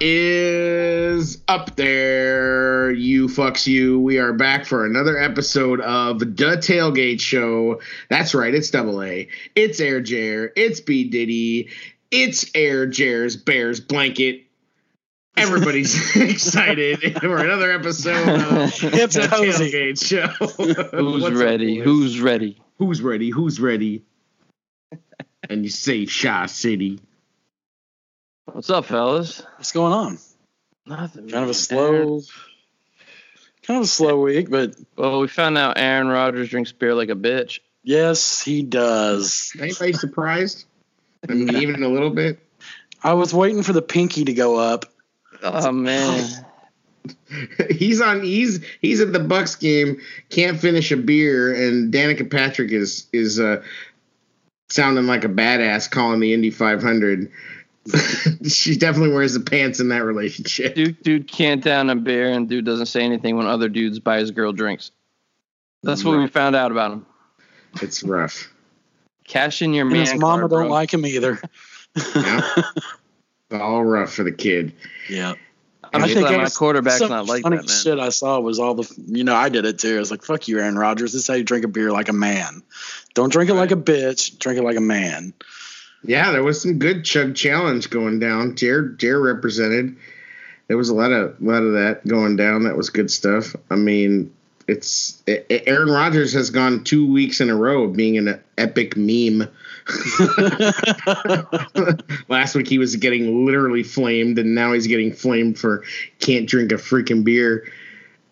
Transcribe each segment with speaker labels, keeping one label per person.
Speaker 1: is up there, you fucks you? We are back for another episode of the Tailgate Show. That's right, it's double A. It's Air Jair. It's B Diddy. It's Air Jair's Bears Blanket. Everybody's excited for another episode of
Speaker 2: It's
Speaker 1: the
Speaker 2: cozy.
Speaker 1: Tailgate Show.
Speaker 3: Who's
Speaker 1: What's
Speaker 3: ready?
Speaker 1: boys?
Speaker 3: Who's ready?
Speaker 1: who's ready? Who's ready? and you say Shaw City.
Speaker 3: What's up, fellas?
Speaker 2: What's going on?
Speaker 3: Nothing.
Speaker 2: Kind of a slow, kind of a slow week, but
Speaker 3: Well, we found out Aaron Rodgers drinks beer like a bitch.
Speaker 2: yes, he does.
Speaker 1: Anybody surprised? I mean, even a little bit.
Speaker 2: I was waiting for the pinky to go up.
Speaker 3: Oh man.
Speaker 1: he's on. He's he's at the Bucks game. Can't finish a beer, and Danica Patrick is is uh, sounding like a badass calling the Indy 500. she definitely wears the pants in that relationship.
Speaker 3: dude, dude can't down a beer, and dude doesn't say anything when other dudes buy his girl drinks. That's what we found out about him.
Speaker 1: It's rough.
Speaker 3: Cash in your
Speaker 2: And
Speaker 3: man.
Speaker 2: his mama
Speaker 3: card,
Speaker 2: don't
Speaker 3: bro.
Speaker 2: like him either.
Speaker 1: Yeah. It's all rough for the kid.
Speaker 2: yeah.
Speaker 3: I'm
Speaker 1: I
Speaker 3: just
Speaker 1: think
Speaker 3: glad
Speaker 2: it
Speaker 3: my
Speaker 2: was
Speaker 3: quarterback's
Speaker 2: Some
Speaker 3: not like
Speaker 2: funny
Speaker 3: that, man.
Speaker 2: shit I saw was all the, you know, I did it too. I was like, fuck you, Aaron Rodgers. This is how you drink a beer like a man. Don't drink it like a bitch. Drink it like a man.
Speaker 1: Yeah, there was some good chug challenge going down. Jer Jer represented. There was a lot of lot of that going down. That was good stuff. I mean, it's A- Aaron Rodgers has gone two weeks in a row of being an epic meme. Last week he was getting literally flamed, and now he's getting flamed for can't drink a freaking beer.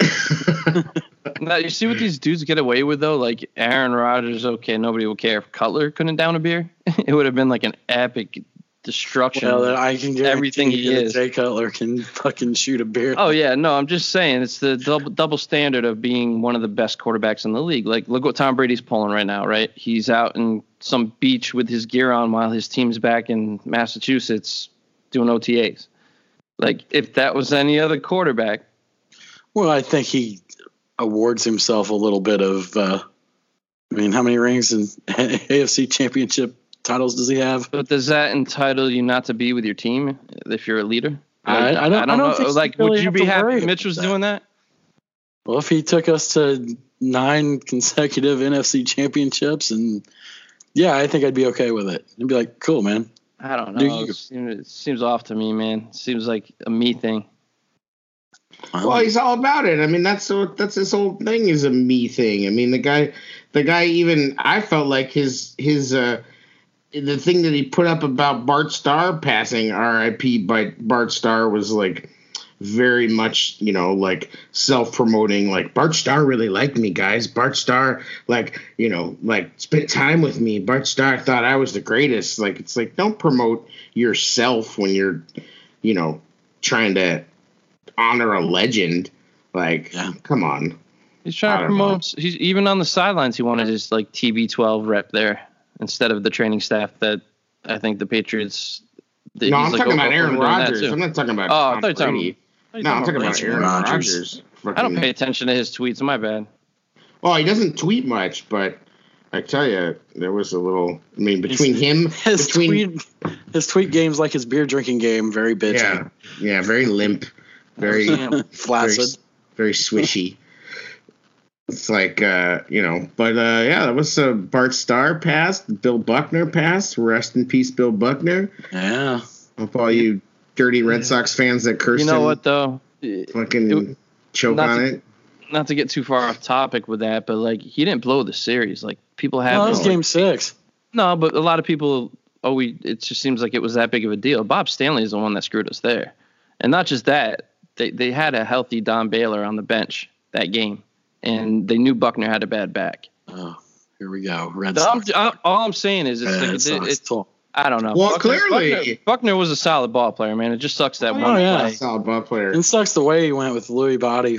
Speaker 3: Now you see what these dudes get away with though. Like Aaron Rodgers, okay, nobody would care if Cutler couldn't down a beer. it would have been like an epic destruction.
Speaker 2: well, I can get
Speaker 3: Everything he is.
Speaker 2: Jay Cutler can fucking shoot a beer.
Speaker 3: Oh yeah, no, I'm just saying it's the double double standard of being one of the best quarterbacks in the league. Like look what Tom Brady's pulling right now, right? He's out in some beach with his gear on while his team's back in Massachusetts doing OTAs. Like if that was any other quarterback,
Speaker 2: Well, I think he awards himself a little bit of. Uh, I mean, how many rings and AFC Championship titles does he have?
Speaker 3: but does that entitle you not to be with your team if you're a leader?
Speaker 2: I-
Speaker 3: Like,
Speaker 2: I don't- I don't
Speaker 3: know. like,
Speaker 2: really
Speaker 3: would you be happy if Mitch was
Speaker 2: that.
Speaker 3: doing that?
Speaker 2: Well, if he took us to nine consecutive NFC championships, and yeah, I think I'd be okay with it. I'd be like, cool, man.
Speaker 3: I don't know.
Speaker 2: you-
Speaker 3: It seems, it seems off to me, man. It seems like a me thing.
Speaker 1: Well, he's all about it. I mean, that's what that's his whole thing is a me thing. I mean, the guy, the guy even I felt like his his uh the thing that he put up about Bart Starr passing R.I.P. by Bart Starr was like very much you know like self promoting. Like Bart Starr really liked me, guys. Bart Starr like you know like spent time with me. Bart Starr thought I was the greatest. Like it's like don't promote yourself when you're you know trying to honor a legend. Like,
Speaker 2: Yeah.
Speaker 1: come on.
Speaker 3: He's trying to
Speaker 1: don't know.
Speaker 3: promote. He's even on the sidelines. He wanted his like TB12 rep there instead of the training staff that I think the Patriots. that
Speaker 1: No, I'm
Speaker 3: like,
Speaker 1: talking
Speaker 3: oh,
Speaker 1: about
Speaker 3: oh,
Speaker 1: Aaron Rodgers. I'm not talking about
Speaker 3: Oh, I thought you were talking-
Speaker 1: Brady.
Speaker 3: You
Speaker 1: No, I'm talking about Aaron
Speaker 2: Rodgers.
Speaker 1: Rodgers.
Speaker 3: I don't pay attention to his tweets. My bad.
Speaker 1: Well, he doesn't tweet much, but I tell you, there was a little. I mean, between
Speaker 2: His-
Speaker 1: him,
Speaker 2: his
Speaker 1: between
Speaker 2: tweet, his tweet game's like his beer drinking game, very bitchy,
Speaker 1: yeah, yeah, very limp, very, very,
Speaker 2: flaccid.
Speaker 1: very swishy. It's like uh, you know, but uh, yeah, that was uh, Bart Starr passed, Bill Buckner passed. Rest in peace, Bill Buckner.
Speaker 2: Yeah,
Speaker 1: Hope all you dirty Red Sox fans that cursed
Speaker 3: You know
Speaker 1: him
Speaker 3: what though?
Speaker 1: fucking
Speaker 3: It-
Speaker 1: choke
Speaker 3: not
Speaker 1: on
Speaker 3: to-
Speaker 1: it.
Speaker 3: Not to get too far off topic with that, but like he didn't blow the series. Like people have
Speaker 2: well, that was
Speaker 3: like-
Speaker 2: game six.
Speaker 3: No, but a lot of people. Oh, we. It just seems like it was that big of a deal. Bob Stanley is the one that screwed us there, and not just that. They they had a healthy Don Baylor on the bench that game, and they knew Buckner had a bad back.
Speaker 2: Oh, here we go. Red
Speaker 3: I'm,
Speaker 2: Sox.
Speaker 3: I, all I'm saying is, it's
Speaker 2: Red
Speaker 3: like, it,
Speaker 2: Sox
Speaker 3: it's.
Speaker 2: talk.
Speaker 3: I don't know.
Speaker 1: Well,
Speaker 3: Buckner,
Speaker 1: clearly-
Speaker 3: Buckner, Buckner was a solid ball player, man. It just sucks that
Speaker 2: Oh,
Speaker 3: one
Speaker 2: yeah.
Speaker 3: play.
Speaker 1: Solid ball player.
Speaker 2: It sucks the way he went with Lewy Body,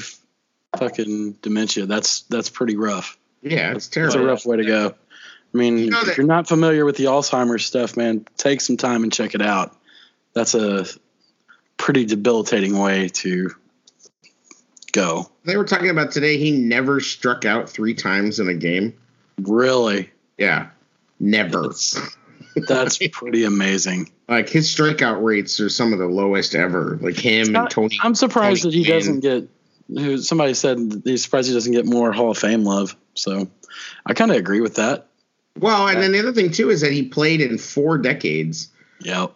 Speaker 2: fucking dementia. That's that's pretty rough.
Speaker 1: Yeah, it's terrible.
Speaker 2: It's a rough way to go. I mean,
Speaker 1: You know
Speaker 2: if you're not familiar with the Alzheimer's stuff, man, take some time and check it out. That's a pretty debilitating way to go.
Speaker 1: They were talking about today. He never struck out three times in a game.
Speaker 2: Really,
Speaker 1: Yeah, never.
Speaker 2: that's, that's pretty amazing.
Speaker 1: Like his strikeout rates are some of the lowest ever. Like him and Tony.
Speaker 2: I'm surprised
Speaker 1: Tony
Speaker 2: that he
Speaker 1: Gwynn.
Speaker 2: doesn't get. who- Somebody said he's surprised he doesn't get more Hall of Fame love. So, I kind of agree with that.
Speaker 1: Well, and then the other thing too is that he played in four decades.
Speaker 2: Yep.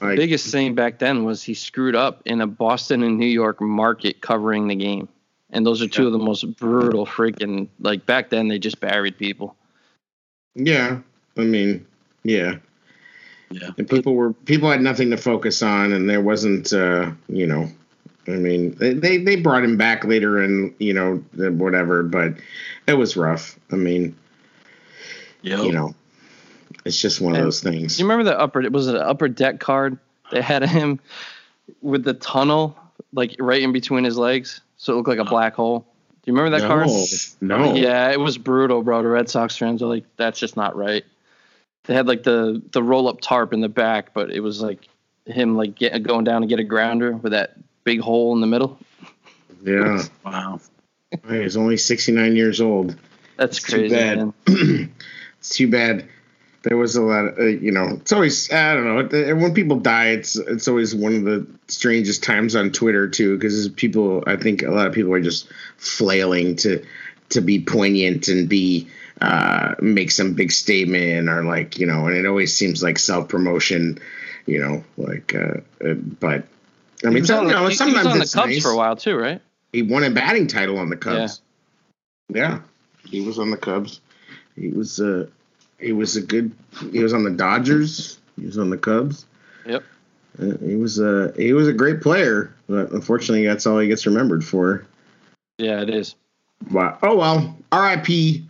Speaker 3: Biggest thing back then was he screwed up in a Boston and New York market covering the game. And those are two of the most brutal freaking like back then they just buried people.
Speaker 1: yeah, I mean, yeah.
Speaker 2: Yeah.
Speaker 1: And people were people had nothing to focus on, and there wasn't, uh, you know, I mean, they they they brought him back later, and you know, whatever, but it was rough. I mean,
Speaker 2: Yep.
Speaker 1: you know, it's just one of those things.
Speaker 3: You remember the upper was it an upper deck card? They had him with the tunnel like right in between his legs, so it looked like a black hole. Do you remember that
Speaker 1: no,
Speaker 3: card?
Speaker 1: no,
Speaker 3: Yeah, it was brutal, bro. The Red Sox fans are like, that's just not right. They had like the the roll up tarp in the back, but it was like him like get, going down to get a grounder with that big hole in the middle.
Speaker 1: yeah.
Speaker 2: Wow.
Speaker 1: He's only sixty nine years old.
Speaker 3: That's
Speaker 1: It's too bad.
Speaker 3: Man.
Speaker 1: it's too bad. There was a lot of, uh, you know, it's always, I don't know. it- When people die, it's it's always one of the strangest times on Twitter too, because people, I think a lot of people are just flailing to to be poignant and be uh, make some big statement or like you know, and it always seems like self promotion, you know, like. Uh, uh, but I
Speaker 3: He
Speaker 1: mean,
Speaker 3: was
Speaker 1: some,
Speaker 3: on
Speaker 1: you know,
Speaker 3: he- he
Speaker 1: sometimes
Speaker 3: was on the
Speaker 1: it's
Speaker 3: Cubs
Speaker 1: nice.
Speaker 3: for a while too, right?
Speaker 1: He won a batting title on the Cubs. Yeah, he was on the Cubs. He was uh he was a good. He was on the Dodgers. He was on the Cubs.
Speaker 3: Yep.
Speaker 1: Uh, he was a he was a great player, but unfortunately, that's all he gets remembered for.
Speaker 3: Yeah, it is.
Speaker 1: Wow. Oh well. R.I.P.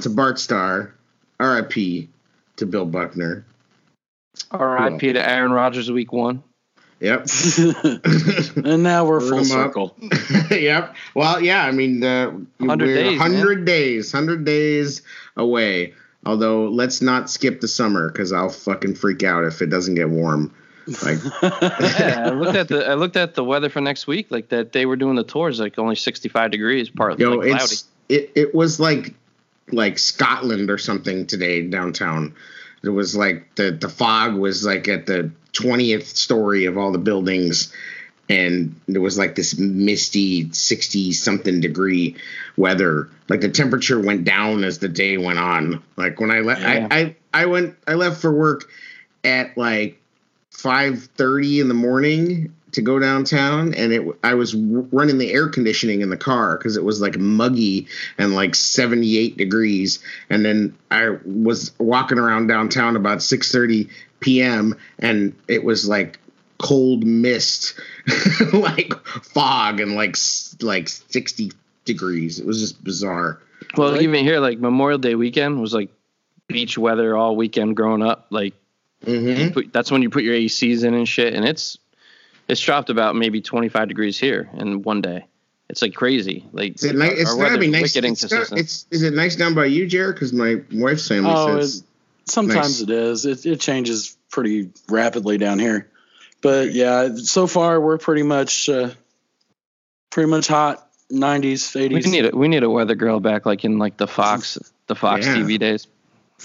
Speaker 1: to Bart Starr. R.I.P. to Bill Buckner.
Speaker 3: R.I.P. to Aaron Rodgers, week one.
Speaker 1: Yep.
Speaker 2: and now we're
Speaker 1: Word
Speaker 2: full
Speaker 1: 'em
Speaker 2: circle.
Speaker 1: yep. Well, yeah. I mean, uh,
Speaker 3: 100
Speaker 1: we're
Speaker 3: days, man.
Speaker 1: 100 days, 100 days away. Although, let's not skip the summer because I'll fucking freak out if it doesn't get warm. Like,
Speaker 3: Yeah, I looked at the I looked at the weather for next week. Like that, they were doing the tours like only 65 degrees, partly
Speaker 1: yo,
Speaker 3: like cloudy.
Speaker 1: it, it was like like Scotland or something today downtown. It was like the the fog was like at the 20th story of all the buildings and there was like this misty 60 something degree weather like the temperature went down as the day went on like when i left
Speaker 2: Yeah.
Speaker 1: I, I i went i left for work at like 5:30 in the morning to go downtown and it I was running the air conditioning in the car cuz it was like muggy and like 78 degrees and then I was walking around downtown about 6:30 p.m. and it was like cold mist like fog and like like 60 degrees it was just bizarre
Speaker 3: Well,
Speaker 2: Like-
Speaker 3: even here, like Memorial Day weekend was like beach weather all weekend growing up. Like
Speaker 1: mhm
Speaker 3: put, that's when you put your ACs in and shit, and it's it's dropped about maybe 25 degrees here in one day. It's like crazy. Like
Speaker 1: Is it nice?
Speaker 3: our
Speaker 1: It's gotta be nice.
Speaker 3: wicked
Speaker 1: It's, got, it's is it nice down by you, Jared? Because my wife's family
Speaker 2: Oh,
Speaker 1: says
Speaker 2: Sometimes
Speaker 1: Nice.
Speaker 2: it is. It, it changes pretty rapidly down here. But yeah, so far we're pretty much uh, pretty much hot 90s,
Speaker 3: eighties.
Speaker 2: we
Speaker 3: need a we need a weather girl back, like in like the Fox the Fox
Speaker 1: Yeah.
Speaker 3: TV days.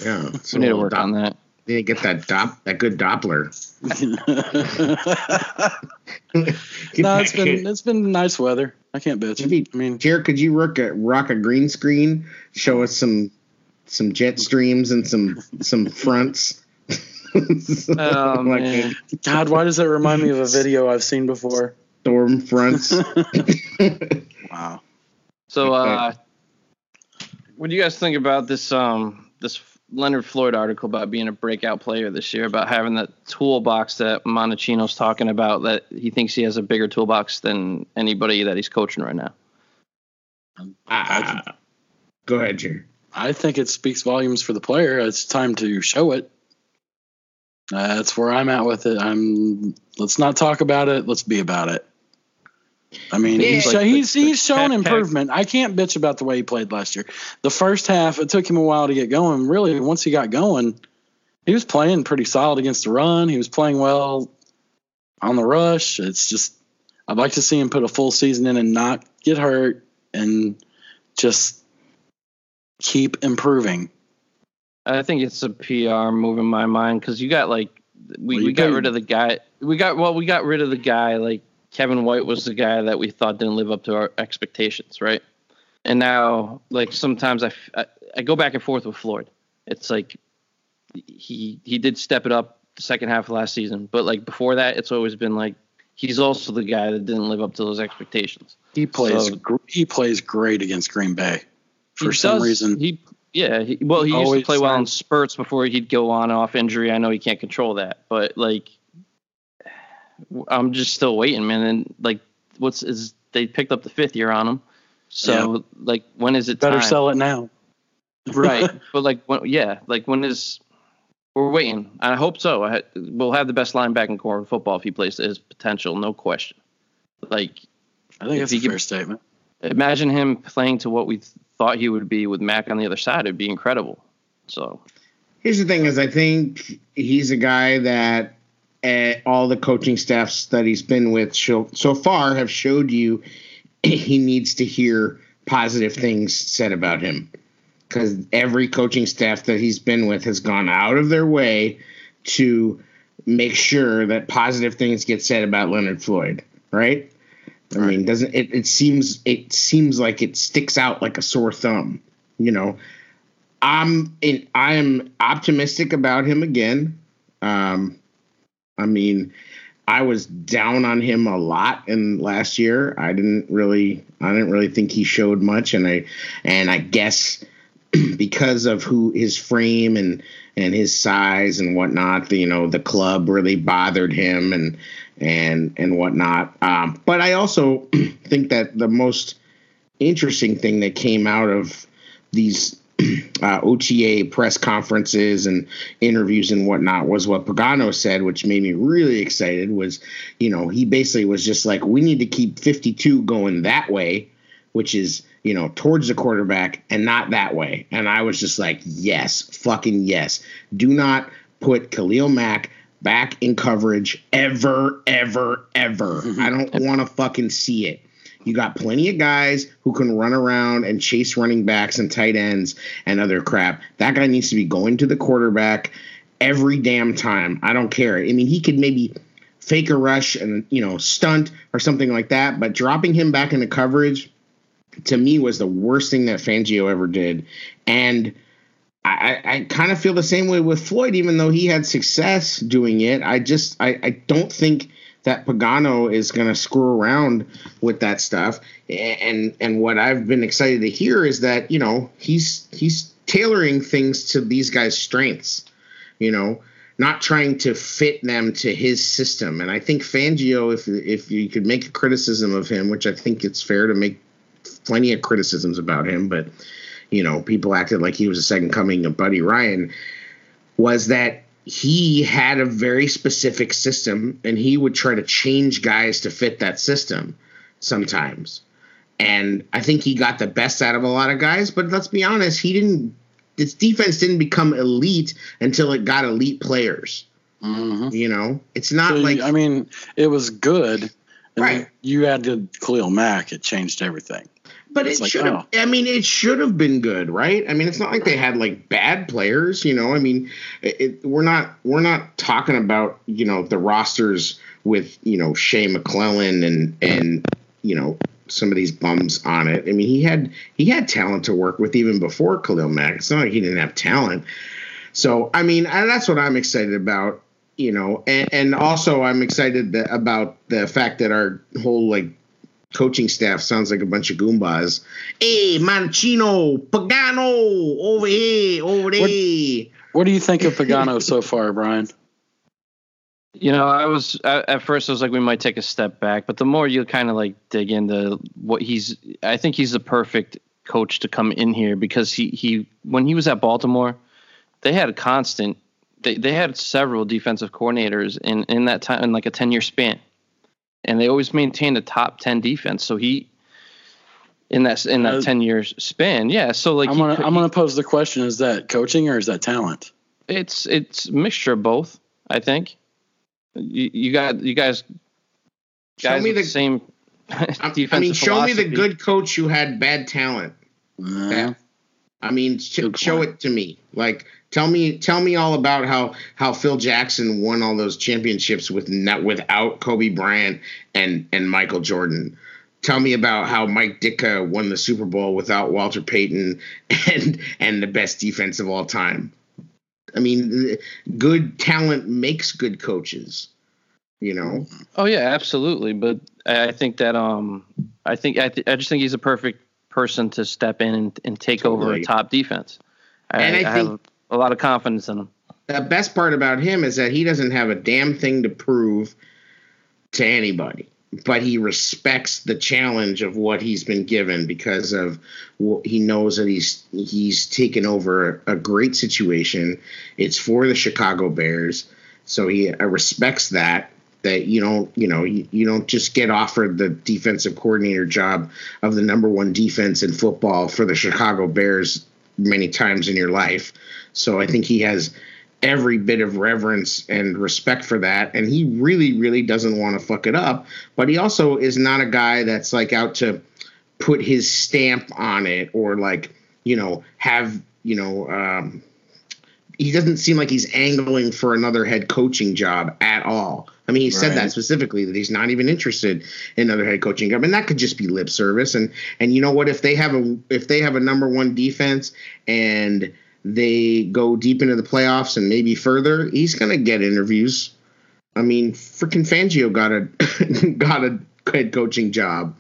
Speaker 1: yeah.
Speaker 3: We need to work on that.
Speaker 1: Need to get that dop that good Doppler.
Speaker 2: no, it's been it's been nice weather. I can't bitch.
Speaker 1: Maybe-
Speaker 2: I mean,
Speaker 1: Jared, could you rock a rock a green screen? Show us some some jet streams and some some fronts.
Speaker 3: Oh, man.
Speaker 2: God, why does that remind me of a video I've seen before?
Speaker 1: storm fronts.
Speaker 2: Wow.
Speaker 3: So, uh, what do you guys think about this um this Leonard Floyd article about being a breakout player this year? About having that toolbox that Monachino's talking about that he thinks he has a bigger toolbox than anybody that he's coaching right now.
Speaker 1: Ah, go ahead, Jared.
Speaker 2: I think it speaks volumes for the player. It's time to show it. That's where I'm at with it. I'm. Let's not talk about it. Let's be about it. I mean,
Speaker 1: Yeah.
Speaker 2: he's,
Speaker 3: Like
Speaker 2: he's,
Speaker 3: the-
Speaker 2: he's
Speaker 3: the
Speaker 2: shown
Speaker 3: tech-
Speaker 2: improvement. I can't bitch about the way he played last year. The first half, it took him a while to get going. Really, once he got going, he was playing pretty solid against the run. He was playing well on the rush. It's just, I'd like to see him put a full season in and not get hurt and just keep improving.
Speaker 3: I think it's a PR move in my mind because you got like we,
Speaker 2: Well,
Speaker 3: we got rid of the guy. We got well, we got rid of the guy like Kevin White was the guy that we thought didn't live up to our expectations, right? And now, like sometimes I I go back and forth with Floyd. It's like he he did step it up the second half of last season, but like before that, it's always been like he's also the guy that didn't live up to those expectations.
Speaker 2: He plays.
Speaker 3: So-
Speaker 2: gr- he plays great against Green Bay. For some
Speaker 3: does-
Speaker 2: reason,
Speaker 3: he yeah. He, well, he used to
Speaker 2: Always
Speaker 3: play well in spurts before he'd go on and off injury. I know he can't control that, but like, I'm just still waiting, man. And like, what's is they picked up the fifth year on him, so like, when is it
Speaker 2: better
Speaker 3: time?
Speaker 2: sell it now.
Speaker 3: right? but like, when, yeah, like when is we're waiting? I hope so. I, we'll have the best linebacking core in corner football if he plays to his potential, no question. Like,
Speaker 2: I think
Speaker 3: If
Speaker 2: that's
Speaker 3: he
Speaker 2: a
Speaker 3: could-
Speaker 2: fair statement.
Speaker 3: imagine him playing to what we thought he would be with Mac on the other side. It'd be incredible. So
Speaker 1: Here's the thing: is I think he's a guy that uh, all the coaching staffs that he's been with show, so far have showed you he needs to hear positive things said about him because every coaching staff that he's been with has gone out of their way to make sure that positive things get said about Leonard Floyd, right? I mean, doesn't it? It seems it seems like it sticks out like a sore thumb, you know. I'm in, I am optimistic about him again. Um, I mean, I was down on him a lot in last year. I didn't really I didn't really think he showed much, and I and I guess because of who his frame and and his size and whatnot, the, you know, the club really bothered him and and and whatnot. Um, but I also think that the most interesting thing that came out of these uh, OTA press conferences and interviews and whatnot was what Pagano said, which made me really excited. Was you know he basically was just like we need to keep 52 going that way, which is you know towards the quarterback and not that way. And I was just like, yes, fucking yes. Do not put Khalil Mack back in coverage ever, ever, ever. Mm-hmm. I don't want to fucking see it. You got plenty of guys who can run around and chase running backs and tight ends and other crap. That guy needs to be going to the quarterback every damn time. I don't care. I mean, he could maybe fake a rush and, you know, stunt or something like that, but dropping him back into coverage to me was the worst thing that Fangio ever did. And I, I, kind of feel the same way with Floyd, even though he had success doing it. I just I, I don't think that Pagano is going to screw around with that stuff. And and what I've been excited to hear is that you know he's he's tailoring things to these guys' strengths. You know, not trying to fit them to his system. And I think Fangio, if if you could make a criticism of him, which I think it's fair to make plenty of criticisms about him, but you know, people acted like he was a second coming of Buddy Ryan, was that he had a very specific system and he would try to change guys to fit that system sometimes. And I think he got the best out of a lot of guys, but let's be honest, he didn't this defense didn't become elite until it got elite players.
Speaker 2: Mhm.
Speaker 1: You know, it's not
Speaker 2: So,
Speaker 1: like
Speaker 2: I mean, it was good. And
Speaker 1: Right.
Speaker 2: You added Khalil Mack, it changed everything.
Speaker 1: But
Speaker 2: It's
Speaker 1: it
Speaker 2: like,
Speaker 1: should have.
Speaker 2: oh.
Speaker 1: I mean, it should have been good, right? I mean, it's not like they had like bad players, you know. I mean, it, it- we're not we're not talking about you know the rosters with you know Shea McClellin and and you know some of these bums on it. I mean, he had he had talent to work with even before Khalil Mack. It's not like he didn't have talent. So I mean, and that's what I'm excited about, you know, and, and also I'm excited that, about the fact that our whole like coaching staff sounds like a bunch of goombas. Hey, Monachino, Pagano, over here, over there.
Speaker 2: What do you think of Pagano so far, Brian?
Speaker 3: You know, I was at, at first I was like we might take a step back, but the more you kind of like dig into what he's, I think he's the perfect coach to come in here because he he when he was at Baltimore, they had a constant they they had several defensive coordinators in in that time in like a ten year span, and they always maintained a top ten defense. So he in that in that uh, ten years span, yeah. So like
Speaker 2: I'm gonna he, I'm gonna pose the question: Is that coaching or is that talent?
Speaker 3: It's it's a mixture of both. I think you, you got you guys
Speaker 1: guys show me the,
Speaker 3: same
Speaker 1: defensive. I mean, show philosophy. me the good coach who had bad talent. Uh, I mean, sh- show it to me. Like, tell me, tell me all about how how Phil Jackson won all those championships with not without Kobe Bryant and and Michael Jordan. Tell me about how Mike Ditka won the Super Bowl without Walter Payton and and the best defense of all time. I mean, good talent makes good coaches. You know.
Speaker 3: Oh yeah, absolutely. But I think that um, I think I, th- I just think he's a perfect person to step in and, and take totally. over a top defense. I, and I, I have a lot of confidence in him.
Speaker 1: The best part about him is that he doesn't have a damn thing to prove to anybody, but he respects the challenge of what he's been given because of he knows that he's he's taken over a great situation. It's for the Chicago Bears, so he uh, respects that that you don't you know you, you don't just get offered the defensive coordinator job of the number one defense in football for the Chicago Bears many times in your life. So I think he has every bit of reverence and respect for that and he really really doesn't want to fuck it up, but he also is not a guy that's like out to put his stamp on it or like, you know, have, you know, um he doesn't seem like he's angling for another head coaching job at all. I mean, he said that specifically that he's not even interested in another head coaching job, and that could just be lip service. And and you know what? If they have a if they have a number one defense and they go deep into the playoffs and maybe further, he's gonna get interviews. I mean, freaking Fangio got a got a head coaching job.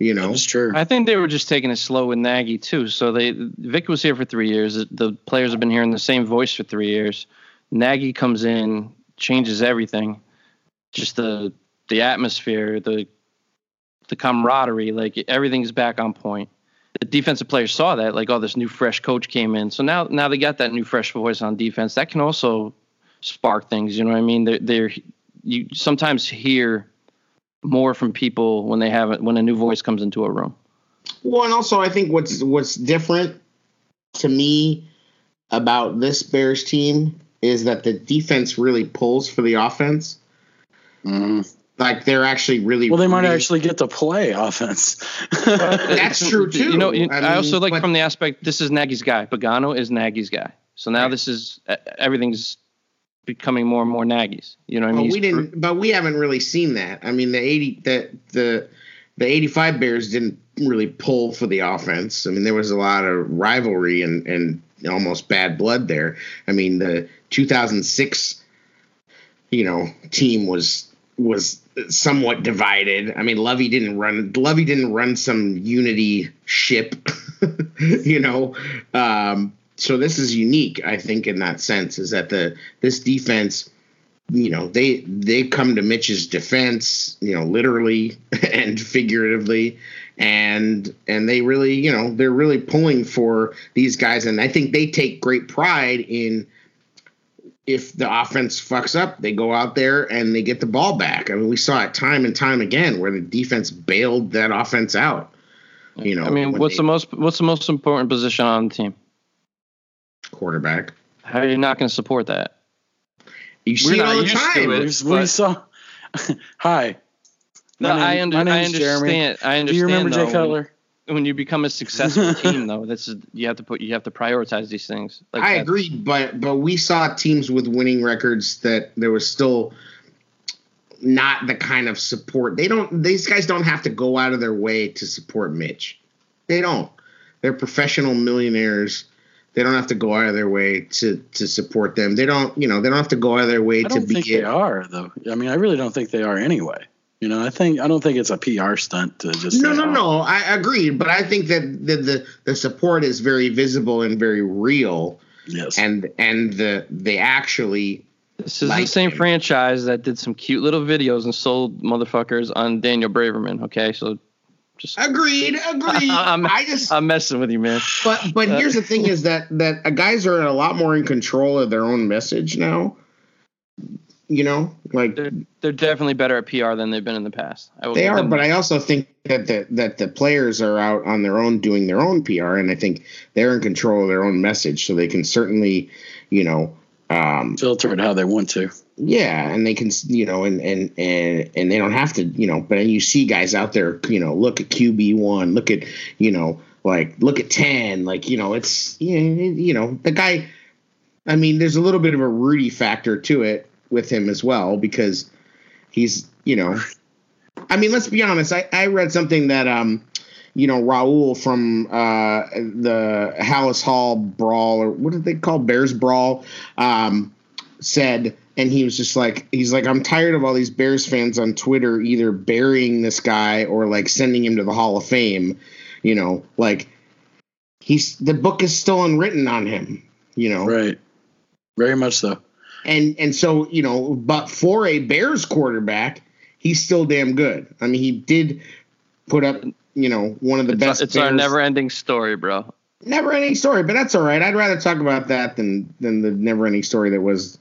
Speaker 1: You know,
Speaker 2: that's true.
Speaker 3: I think they were just taking it slow with Nagy too. So they Vic was here for three years. The players have been hearing the same voice for three years. Nagy comes in, changes everything just the the atmosphere, the the camaraderie, like everything's back on point. The defensive players saw that, like, oh, this new fresh coach came in, so now now they got that new fresh voice on defense. That can also spark things. You know what I mean? They're, they're you sometimes hear more from people when they have it when a new voice comes into a room.
Speaker 1: Well, and also I think what's what's different to me about this Bears team is that the defense really pulls for the offense. Mm. Like they're actually really
Speaker 2: well. They might really, actually get to play offense.
Speaker 1: that's true too.
Speaker 3: You know, I, mean, I also like but, from the aspect. This is Nagy's guy. Pagano is Nagy's guy. So now right. this is everything's becoming more and more Nagy's. You know what I mean?
Speaker 1: we didn't, but we haven't really seen that. I mean, the eighty the the the eighty five Bears didn't really pull for the offense. I mean, there was a lot of rivalry and and almost bad blood there. I mean, the two thousand six you know team was was somewhat divided. I mean, Lovie didn't run Lovie didn't run some unity ship, you know. Um, so this is unique, I think, in that sense, is that the this defense, you know, they they come to Mitch's defense, you know, literally and figuratively, and and they really, you know, they're really pulling for these guys, and I think they take great pride in if the offense fucks up, they go out there and they get the ball back. I mean, we saw it time and time again where the defense bailed that offense out. You know,
Speaker 3: I mean, what's they, the most what's the most important position on the team?
Speaker 1: Quarterback.
Speaker 3: How are you not going to support that?
Speaker 1: You see We're it all the time.
Speaker 2: It, we saw. Hi.
Speaker 3: No, name, I, under, I understand. Jeremy. I understand. Do
Speaker 2: you remember
Speaker 3: though,
Speaker 2: Jay Cutler?
Speaker 3: When you become a successful team though that's you have to put you have to prioritize these things.
Speaker 1: Like i agree but but we saw teams with winning records that there was still not the kind of support. They don't these guys don't have to go out of their way to support mitch. They don't. They're professional millionaires. They don't have to go out of their way to to support them. They don't you know they don't have to go out of their way
Speaker 2: I
Speaker 1: to
Speaker 2: be think they are though. I mean i really don't think they are anyway you know, I think I don't think it's a PR stunt to just.
Speaker 1: No, say, no, oh. no. I agree, but I think that the, the the support is very visible and very real.
Speaker 2: Yes.
Speaker 1: And and the they actually.
Speaker 3: This is like the same franchise that did some cute little videos and sold motherfuckers on Daniel Braverman. Okay, so Just
Speaker 1: agreed, agreed.
Speaker 3: I'm,
Speaker 1: I just
Speaker 3: I'm messing with you, man.
Speaker 1: But but
Speaker 3: Uh,
Speaker 1: here's the thing: is that that uh, guys are a lot more in control of their own message now. You know, like
Speaker 3: They're they're definitely better at PR than they've been in the past. I will
Speaker 1: they are,
Speaker 3: them
Speaker 1: but. I also think that the that the players are out on their own doing their own PR, and I think they're in control of their own message, so they can certainly, you know, um,
Speaker 2: Filter it how they want to.
Speaker 1: yeah, and they can, you know, and and and and they don't have to, you know. But you see guys out there, you know, look at QB one, look at, you know, like look at ten, like you know, it's you know, you know the guy. I mean, there's a little bit of a Rudy factor to it with him as well because he's, you know, I mean, let's be honest. I I read something that um. You know Raul from uh, the Halas Hall Brawl, or what did they call Bears Brawl? Um, said and he was just like he's like i'm tired of all these bears fans on twitter either burying this guy or like sending him to the hall of fame you know like he's the book is still unwritten on him you know
Speaker 2: Right. Very much so.
Speaker 1: And and so you know but for a bears quarterback he's still damn good i mean he did put up you know one of the
Speaker 3: it's,
Speaker 1: best
Speaker 3: it's our never-ending story, bro.
Speaker 1: never ending story but that's all right i'd rather talk about that than than the never ending story that was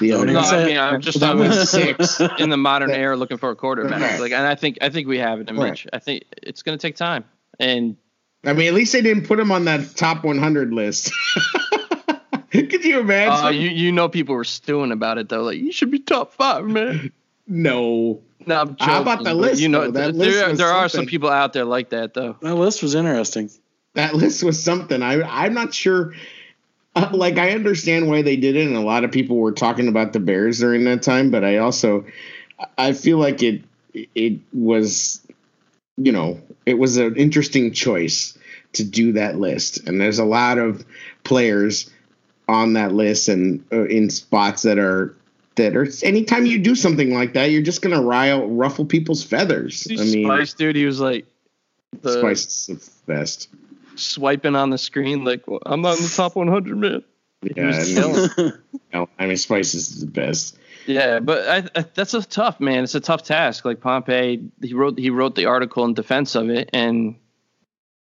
Speaker 1: the
Speaker 2: Don't
Speaker 1: other
Speaker 3: No. I mean, I'm just
Speaker 1: that
Speaker 3: talking
Speaker 1: was six
Speaker 3: in the modern
Speaker 1: That-
Speaker 3: era looking for a quarterback.
Speaker 1: Right.
Speaker 3: Like, and I think I think we have it in
Speaker 1: Right.
Speaker 3: Mitch. I think it's going to take time. And
Speaker 1: I mean, at least they didn't put him on that top 100 list. Could you imagine?
Speaker 3: uh, you you know people were stewing about it though. Like you should be top five, man.
Speaker 1: no.
Speaker 3: No, I'm joking.
Speaker 1: How about the list,
Speaker 3: You know,
Speaker 1: though? That
Speaker 3: th-
Speaker 1: list
Speaker 3: there
Speaker 1: was
Speaker 3: there are some people out there like that though.
Speaker 2: That list was interesting.
Speaker 1: That list was something. I I'm not sure. Uh, like I understand why they did it, and a lot of people were talking about the Bears during that time. But I also, I feel like it it was, you know, it was an interesting choice to do that list. And there's a lot of players on that list and uh, in spots that are that are. Anytime you do something like that, you're just gonna rile ruffle people's feathers. I mean,
Speaker 3: Spice, dude, he was like the
Speaker 1: Spice is the best.
Speaker 3: swiping on the screen like well, I'm not in the top 100, man.
Speaker 1: Yeah, I mean, no, I mean, Spice is the best.
Speaker 3: Yeah, but I, I, that's a tough man. It's a tough task. Like Pompei, he wrote he wrote the article in defense of it, and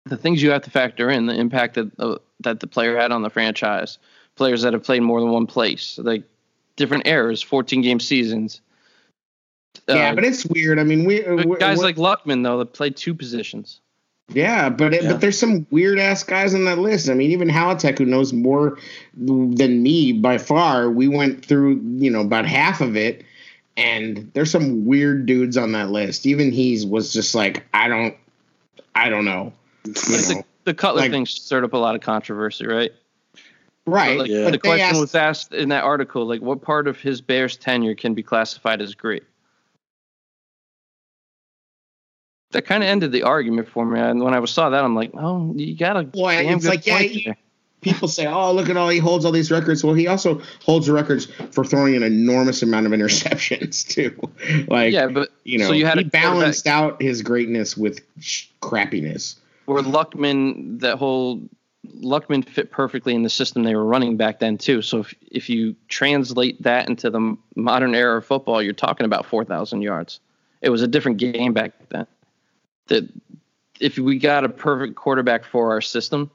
Speaker 3: the things you have to factor in the impact that uh, that the player had on the franchise, players that have played more than one place, like different eras, 14 game seasons.
Speaker 1: yeah,
Speaker 3: Uh,
Speaker 1: but it's weird. I mean, we we-
Speaker 3: guys
Speaker 1: we-
Speaker 3: like Luckman though that played two positions.
Speaker 1: yeah, but it,
Speaker 2: Yeah.
Speaker 1: but there's some weird ass guys on that list. I mean, even Halatek, who knows more than me by far, we went through you know about half of it, and there's some weird dudes on that list. Even he's was just like, I don't, I don't know, you know.
Speaker 3: the, the Cutler
Speaker 1: like-
Speaker 3: thing stirred up a lot of controversy, right?
Speaker 1: Right?
Speaker 3: Like,
Speaker 2: Yeah.
Speaker 3: The
Speaker 1: But they
Speaker 3: question
Speaker 1: asked-
Speaker 3: was asked in that article, like, what part of his Bears tenure can be classified as great? That kind of ended the argument for me. And when I saw that, I'm like, oh, you got a
Speaker 1: Well,
Speaker 3: damn
Speaker 1: it's
Speaker 3: good
Speaker 1: like, yeah,
Speaker 3: point
Speaker 1: you-
Speaker 3: there.
Speaker 1: people say, "Oh, look at all he holds all these records." Well, he also holds the records for throwing an enormous amount of interceptions too. like,
Speaker 3: yeah, but
Speaker 1: you know,
Speaker 3: so you had
Speaker 1: he
Speaker 3: a
Speaker 1: balanced out his greatness with sh- crappiness.
Speaker 3: where Luckman, that whole Luckman fit perfectly in the system they were running back then too. So if if you translate that into the modern era of football, you're talking about four thousand yards. It was a different game back then. That if we got a perfect quarterback for our system,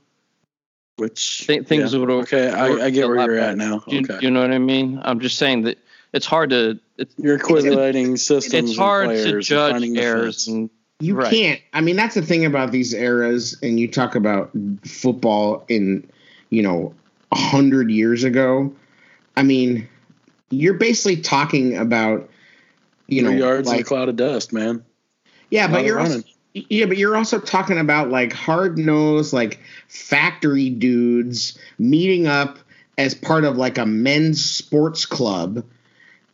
Speaker 2: Which
Speaker 3: th- things
Speaker 2: yeah.
Speaker 3: would
Speaker 2: okay. I, I get where you're
Speaker 3: better.
Speaker 2: at now.
Speaker 3: Do you, you know what I mean? I'm just saying that it's hard to it's
Speaker 2: you're equating systems.
Speaker 3: it's hard to judge errors and
Speaker 1: You
Speaker 3: Right.
Speaker 1: can't. I mean, that's the thing about these eras, and you talk about football in, you know, a hundred years ago. I mean, you're basically talking about, you know,
Speaker 2: Three yards in
Speaker 1: like
Speaker 2: a cloud of dust, man.
Speaker 1: yeah, but you're also,
Speaker 2: running.
Speaker 1: Yeah, but you're also talking about like hard nosed, like factory dudes meeting up as part of like a men's sports club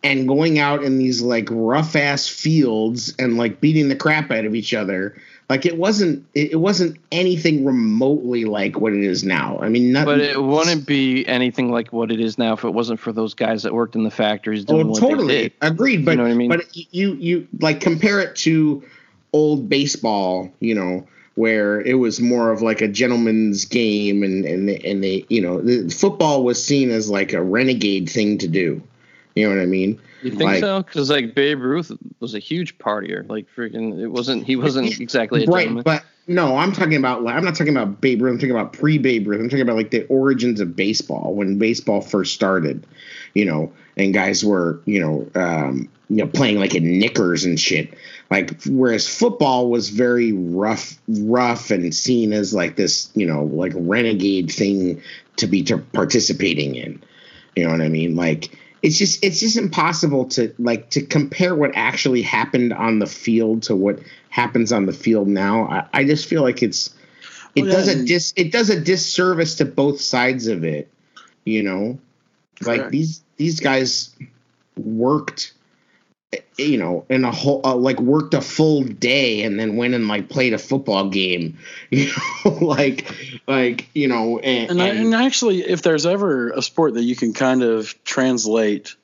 Speaker 1: and going out in these like rough ass fields and like beating the crap out of each other. Like it wasn't it, wasn't anything remotely like what it is now. I mean, nothing.
Speaker 3: But it wouldn't be anything like what it is now if it wasn't for those guys that worked in the factories doing
Speaker 1: Oh,
Speaker 3: what
Speaker 1: totally
Speaker 3: they did.
Speaker 1: agreed. But you
Speaker 3: know what I mean?
Speaker 1: but you you like compare it to old baseball, you know, where it was more of like a gentleman's game, and and they, and they you know the football was seen as like a renegade thing to do, You know what I mean?
Speaker 3: You think like, so? Because like Babe Ruth was a huge partier. Like freaking, it wasn't. He wasn't exactly a
Speaker 1: right.
Speaker 3: Gentleman.
Speaker 1: But no, I'm talking about. Like, I'm not talking about Babe Ruth. I'm talking about pre Babe Ruth. I'm talking about like the origins of baseball when baseball first started. You know, and guys were you know um, you know playing like in knickers and shit. Like whereas football was very rough, rough and seen as like this you know like renegade thing to be to participating in. You know what I mean? Like it's just it's just impossible to like to compare what actually happened on the field to what happens on the field now. I, I just feel like it's it well, does a dis it does a disservice to both sides of it. You know, like these these guys worked you know, in a whole uh, like worked a full day and then went and like played a football game, you know, like like you know, and,
Speaker 2: and, and, and actually, if there's ever a sport that you can kind of translate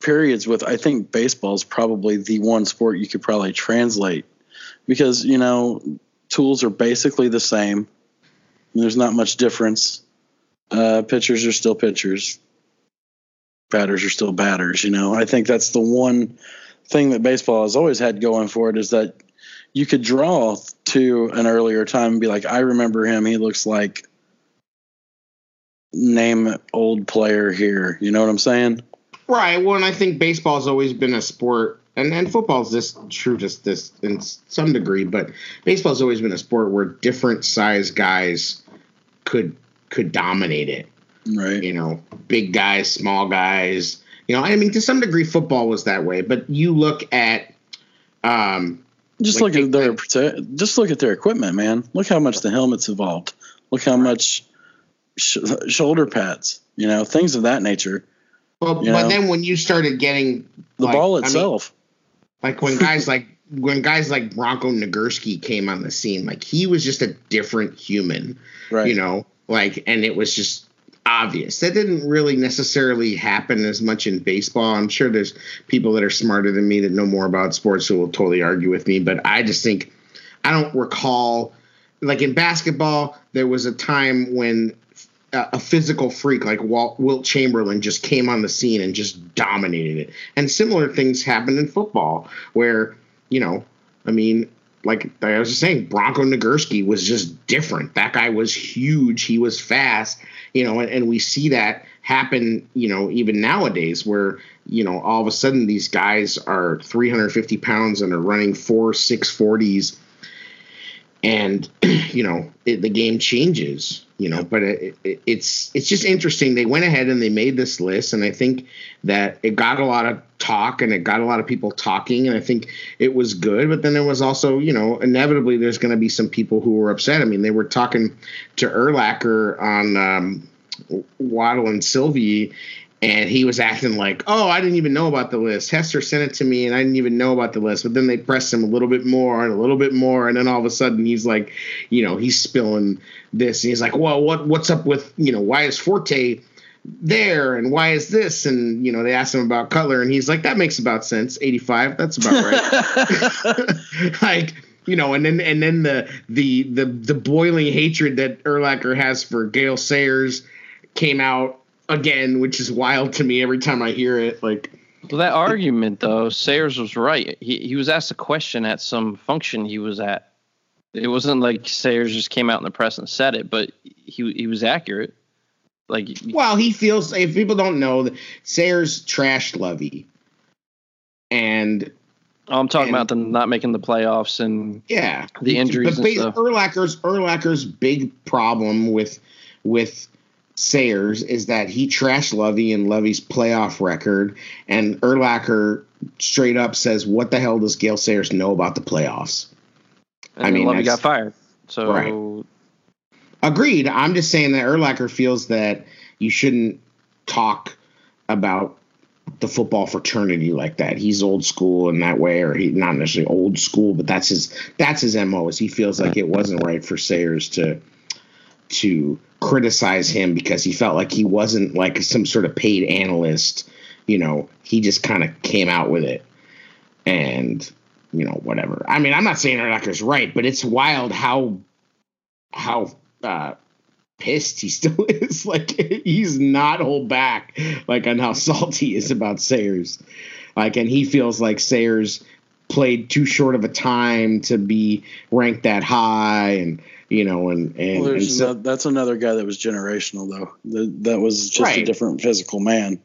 Speaker 2: periods with, I think baseball is probably the one sport you could probably translate because you know tools are basically the same. There's not much difference. Uh, pitchers are still pitchers batters are still batters. You know, I think that's the one thing that baseball has always had going for it is that you could draw to an earlier time and be like, I remember him. He looks like name old player here. You know what I'm saying?
Speaker 1: Right. Well, and I think baseball has always been a sport, and and football's this true, just this in some degree, but baseball's always been a sport where different size guys could could dominate it.
Speaker 2: Right.
Speaker 1: You know, big guys, small guys. You know, I mean, to some degree, football was that way. But you look at, um,
Speaker 2: just like look at their just look at their equipment, man. Look how much the helmets evolved. Look how much sh- shoulder pads. You know, things of that nature.
Speaker 1: Well, but know? then when you started getting
Speaker 2: the like, ball itself,
Speaker 1: I mean, like when guys like when guys like Bronco Nagurski came on the scene, like he was just a different human, right? You know, like, and it was just obvious. That didn't really necessarily happen as much in baseball. I'm sure there's people that are smarter than me that know more about sports who will totally argue with me, but I just think I don't recall like in basketball there was a time when uh, a physical freak like Walt, Wilt Chamberlain just came on the scene and just dominated it. And similar things happened in football where, you know, I mean, like I was just saying, Bronco Nagurski was just different. That guy was huge. He was fast, you know, and, and, we see that happen, you know, even nowadays where, you know, all of a sudden these guys are 350 pounds and are running four 640s. And, you know, it, the game changes, you know, but it, it, it's, it's just interesting. They went ahead and they made this list. And I think that it got a lot of talk and it got a lot of people talking and I think it was good but then there was also you know inevitably there's going to be some people who were upset I mean they were talking to Urlacher on um, Waddle and Silvy and he was acting like oh I didn't even know about the list. Hester sent it to me and I didn't even know about the list but then they pressed him a little bit more and a little bit more and then all of a sudden he's like you know he's spilling this and he's like well what what's up with you know why is Forte there and why is this? And you know they asked him about Cutler and he's like that makes about sense. 85 that's about right. Like you know and then and then the the the the boiling hatred that Urlacher has for Gale Sayers came out again which is wild to me every time I hear it like
Speaker 3: well that argument though Sayers was right he he was asked a question at some function he was at it wasn't like Sayers just came out in the press and said it but he he was accurate like,
Speaker 1: well, he feels if people don't know that Sayers trashed Lovie, and
Speaker 3: oh, I'm talking and, about them not making the playoffs and
Speaker 1: yeah,
Speaker 3: the injuries. But and stuff.
Speaker 1: Urlacher's Urlacher's big problem with with Sayers is that he trashed Lovie and Lovie's playoff record, and Urlacher straight up says, "What the hell does Gale Sayers know about the playoffs?"
Speaker 3: And I mean, Lovie got fired. So right.
Speaker 1: Agreed. I'm just saying that Urlacher feels that you shouldn't talk about the football fraternity like that. He's old school in that way, or he not necessarily old school, but that's his that's his mo. Is he feels like it wasn't right for Sayers to to criticize him because he felt like he wasn't like some sort of paid analyst. You know, he just kind of came out with it, and you know, whatever. I mean, I'm not saying Urlacher's right, but it's wild how how uh, pissed he still is. Like he's not hold back like on how salty he is about Sayers. Like and he feels like Sayers played too short of a time to be ranked that high and you know and and,
Speaker 2: well,
Speaker 1: and
Speaker 2: so, another, that's another guy that was generational though that, that was just right. a different physical man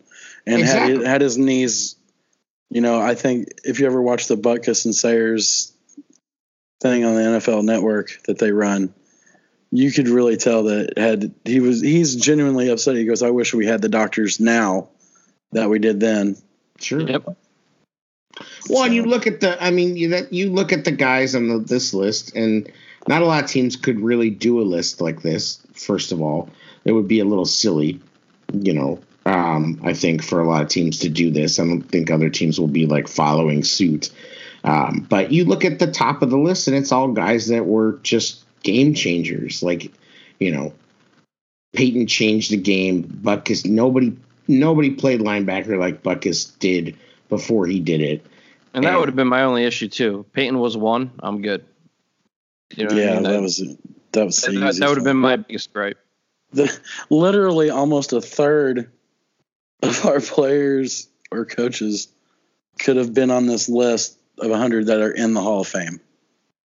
Speaker 2: and exactly. had, had his knees you know i think if you ever watch the butkus and sayers thing on the nfl network that they run you could really tell that had he was he's genuinely upset. He goes, "I wish we had the doctors now that we did then."
Speaker 1: Sure. Yep. Well, so. and you look at the, I mean, you that you look at the guys on the, this list, and not a lot of teams could really do a list like this. First of all, it would be a little silly, you know. Um, I think for a lot of teams to do this, I don't think other teams will be like following suit. Um, but you look at the top of the list, and it's all guys that were just game changers. Like, you know, Peyton changed the game. Butkus nobody nobody played linebacker like Butkus did before he did it.
Speaker 3: And that and, would have been my only issue too. Peyton was one. I'm good.
Speaker 2: You know yeah, I mean? that, that, was that was
Speaker 3: that, that, that would have been my biggest gripe.
Speaker 2: The, literally almost a third of our players or coaches could have been on this list of 100 that are in the Hall of Fame.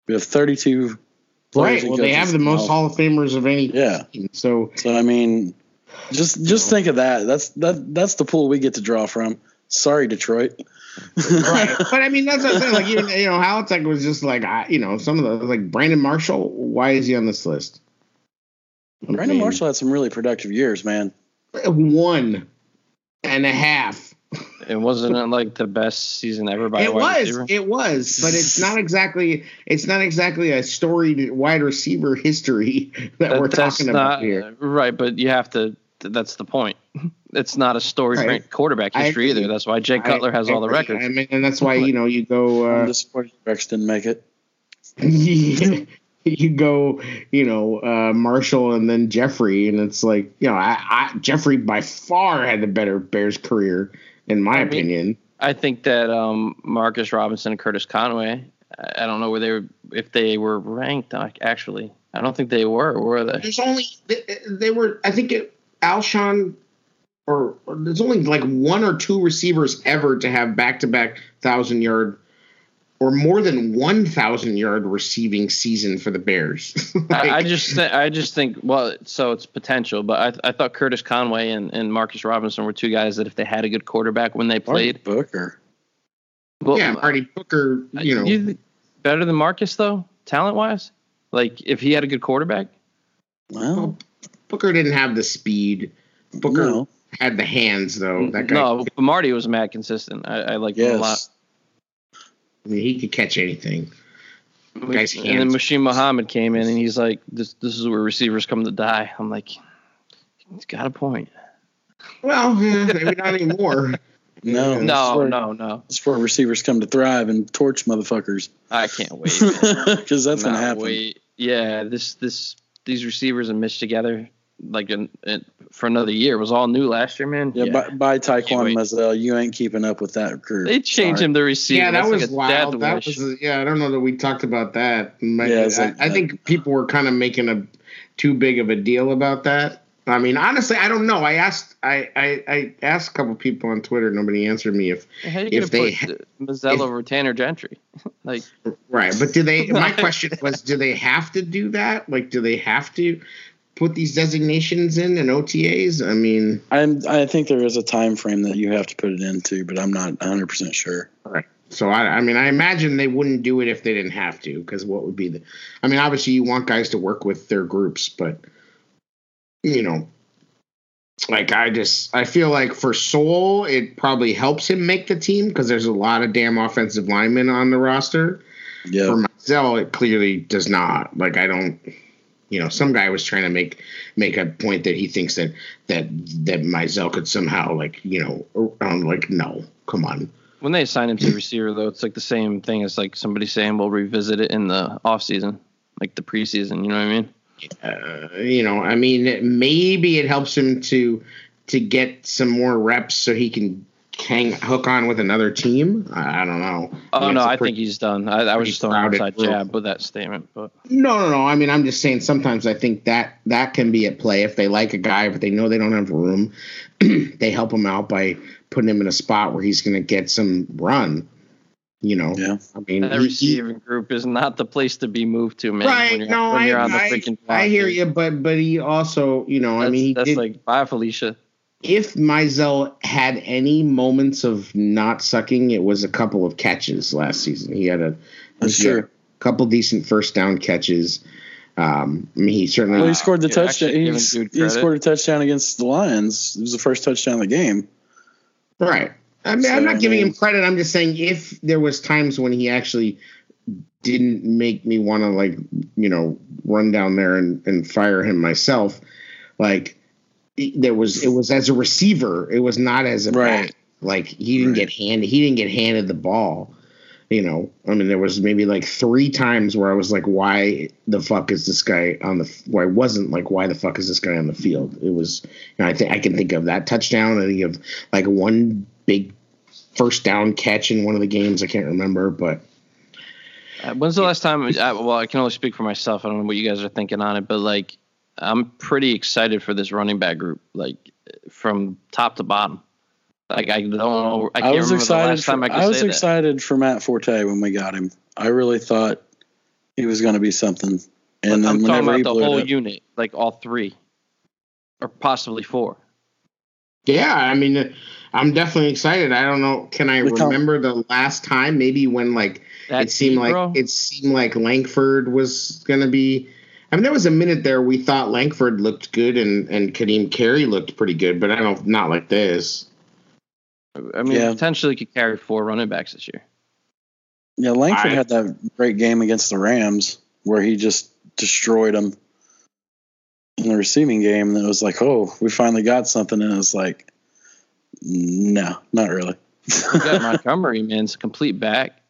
Speaker 2: We have 32
Speaker 1: right. Well, they have the most Hall of Famers of any.
Speaker 2: Yeah.
Speaker 1: Team, so
Speaker 2: so I mean, just just think of that. That's that that's the pool we get to draw from. Sorry, Detroit.
Speaker 1: Right, but I mean that's what I'm saying. Like even you know, Halitek was just like I, you know, some of the like Brandon Marshall. Why is he on this list?
Speaker 2: Brandon mean, Marshall had some really productive years, man.
Speaker 1: One and a half.
Speaker 3: It wasn't it like the best season ever by
Speaker 1: it
Speaker 3: was
Speaker 1: receiver? it was but it's not exactly it's not exactly a storied wide receiver history that, that we're talking not, about here
Speaker 3: right but you have to that's the point it's not a story right. quarterback history either that's why Jay Cutler has I, all the records
Speaker 1: I mean, and that's why you know you go uh,
Speaker 2: I'm Rex didn't make it
Speaker 1: you go, you know, uh, Marshall and then Jeffery, and it's like, you know, I, I, Jeffery by far had the better Bears career in my I opinion. Mean,
Speaker 3: I think that um, Marcus Robinson and Curtis Conway. I don't know where they were if they were ranked. Actually, I don't think they were. Were they?
Speaker 1: There's only they, they were. I think it, Alshon or there's only like one or two receivers ever to have back to back thousand yard or more than 1,000 yard receiving season for the Bears.
Speaker 3: like, I, I, just th- I just think well, so it's potential, but I, I thought Curtis Conway and, and Marcus Robinson were two guys that if they had a good quarterback when they played,
Speaker 2: Marty Booker.
Speaker 1: Well, yeah, Marty Booker, you know, you
Speaker 3: better than Marcus though, talent wise. Like if he had a good quarterback.
Speaker 1: Well, Booker didn't have the speed. Booker no. had the hands though. That guy.
Speaker 3: No, but Marty was mad consistent. I, I like yes. him a lot.
Speaker 1: I mean, he could catch anything.
Speaker 3: Guy's and then Muhsin Muhammad came in and he's like, "This this is where receivers come to die." I'm like, he's got a point.
Speaker 1: Well, yeah, maybe not anymore.
Speaker 2: No,
Speaker 3: no, where, no, no.
Speaker 2: It's where receivers come to thrive and torch motherfuckers.
Speaker 3: I can't wait
Speaker 2: because that's gonna happen. Wait.
Speaker 3: Yeah, this this these receivers and Mitch together like in, in, for another year. It was all new last year, man.
Speaker 2: Yeah, yeah. by, by Taquan Mizzell, you ain't keeping up with that crew.
Speaker 3: They changed Sorry. him to receiver.
Speaker 1: Yeah, that That's was like wild. That was yeah. I don't know that we talked about that. yeah, like, I, I think people were kind of making a too big of a deal about that. I mean, honestly, I don't know. I asked, I, I, I asked a couple people on Twitter. Nobody answered me if if they
Speaker 3: put uh, Mizzell over Tanner Gentry, like
Speaker 1: right. But do they? My question was, do they have to do that? Like, do they have to? Put these designations in and OTAs? I mean,
Speaker 2: I'm I think there is a time frame that you have to put it into, but I'm not 100 percent sure.
Speaker 1: Right. So I, I mean, I imagine they wouldn't do it if they didn't have to, because what would be the? I mean, obviously you want guys to work with their groups, but you know, like I just I feel like for Soul it probably helps him make the team because there's a lot of damn offensive linemen on the roster. Yeah. For myself, it clearly does not. Like I don't you know, some guy was trying to make make a point that he thinks that that that Mizzell could somehow like you know, I'm like, no, come on.
Speaker 3: When they assign him to receiver, though, it's like the same thing as like somebody saying we'll revisit it in the off season, like the preseason. You know what I mean?
Speaker 1: Uh, you know, I mean, maybe it helps him to to get some more reps so he can hang hook on with another team. I, I don't know.
Speaker 3: Oh
Speaker 1: I mean,
Speaker 3: no,
Speaker 1: it's a
Speaker 3: I
Speaker 1: pretty-
Speaker 3: think he's done. I, I was just throwing an
Speaker 1: crowded
Speaker 3: inside
Speaker 1: group.
Speaker 3: jab with that statement, but
Speaker 1: No, no, no. I mean, I'm just saying. Sometimes I think that that can be at play if they like a guy, but they know they don't have room. they help him out by putting him in a spot where he's going to get some run. You know.
Speaker 2: Yeah.
Speaker 1: I mean,
Speaker 3: that
Speaker 1: he- he-
Speaker 3: receiving group is not the place to be moved to, man.
Speaker 1: right?
Speaker 3: When you're,
Speaker 1: no,
Speaker 3: when
Speaker 1: I,
Speaker 3: you're on the
Speaker 1: I,
Speaker 3: freaking
Speaker 1: I hear you, but but he also, you know,
Speaker 3: That's,
Speaker 1: I mean, he
Speaker 3: that's
Speaker 1: did,
Speaker 3: like bye, Felicia.
Speaker 1: If Mizzell had any moments of not sucking, it was a couple of catches last season. He had a,
Speaker 2: That's
Speaker 1: he had a couple decent first down catches. Um, I mean, he certainly.
Speaker 2: Well, he scored the
Speaker 3: You're
Speaker 2: touchdown. He,
Speaker 3: giving
Speaker 2: s-
Speaker 3: dude
Speaker 2: he scored a touchdown against the Lions. It was the first touchdown of the game.
Speaker 1: Right. I mean, I'm
Speaker 2: So,
Speaker 1: not
Speaker 2: I
Speaker 1: giving
Speaker 2: mean-
Speaker 1: him credit. I'm just saying if there was times when he actually didn't make me want to like, you know, run down there and, and fire him myself, like it- there was it was as a receiver. It was not as a
Speaker 2: Right.
Speaker 1: back. Like he didn't
Speaker 2: Right.
Speaker 1: get handed. He didn't get handed the ball. You know, I mean, there was maybe like three times where I was like, "Why the fuck is this guy on the?" Where I wasn't like, "Why the fuck is this guy on the field?" It was, you know, I think I can think of that touchdown. I think of like one big first down catch in one of the games. I can't remember, but
Speaker 3: Uh, When's the last time? I, well, I can only speak for myself. I don't know what you guys are thinking on it, but like, I'm pretty excited for this running back group, like from top to bottom. Like, I don't know. I
Speaker 2: I,
Speaker 3: can't
Speaker 2: was
Speaker 3: remember the
Speaker 2: excited.
Speaker 3: last time
Speaker 2: For,
Speaker 3: I could
Speaker 2: I was
Speaker 3: say
Speaker 2: excited for Matt Forte when we got him. I really thought he was going to be something. And
Speaker 3: But
Speaker 2: then
Speaker 3: I'm talking
Speaker 2: whenever
Speaker 3: about the whole
Speaker 2: up-
Speaker 3: unit, like all three, or possibly four.
Speaker 1: yeah, I mean, I'm definitely excited. I don't know. Can I
Speaker 2: The
Speaker 1: remember the last time? Maybe when like
Speaker 3: That
Speaker 1: it seemed
Speaker 3: deep,
Speaker 1: like
Speaker 3: bro?
Speaker 1: it seemed like Langford was going to be. I mean, there was a minute there we thought Langford looked good and and Kadeem Carey looked pretty good, but I don't not like this.
Speaker 3: I mean,
Speaker 2: Yeah.
Speaker 3: potentially could carry four running backs this year.
Speaker 2: Yeah, Langford
Speaker 1: I-
Speaker 2: had that great game against the Rams where he just destroyed them in the receiving game. And it was like, oh, we finally got something. And it was like, no, not really.
Speaker 3: You got Montgomery, man. It's a complete back.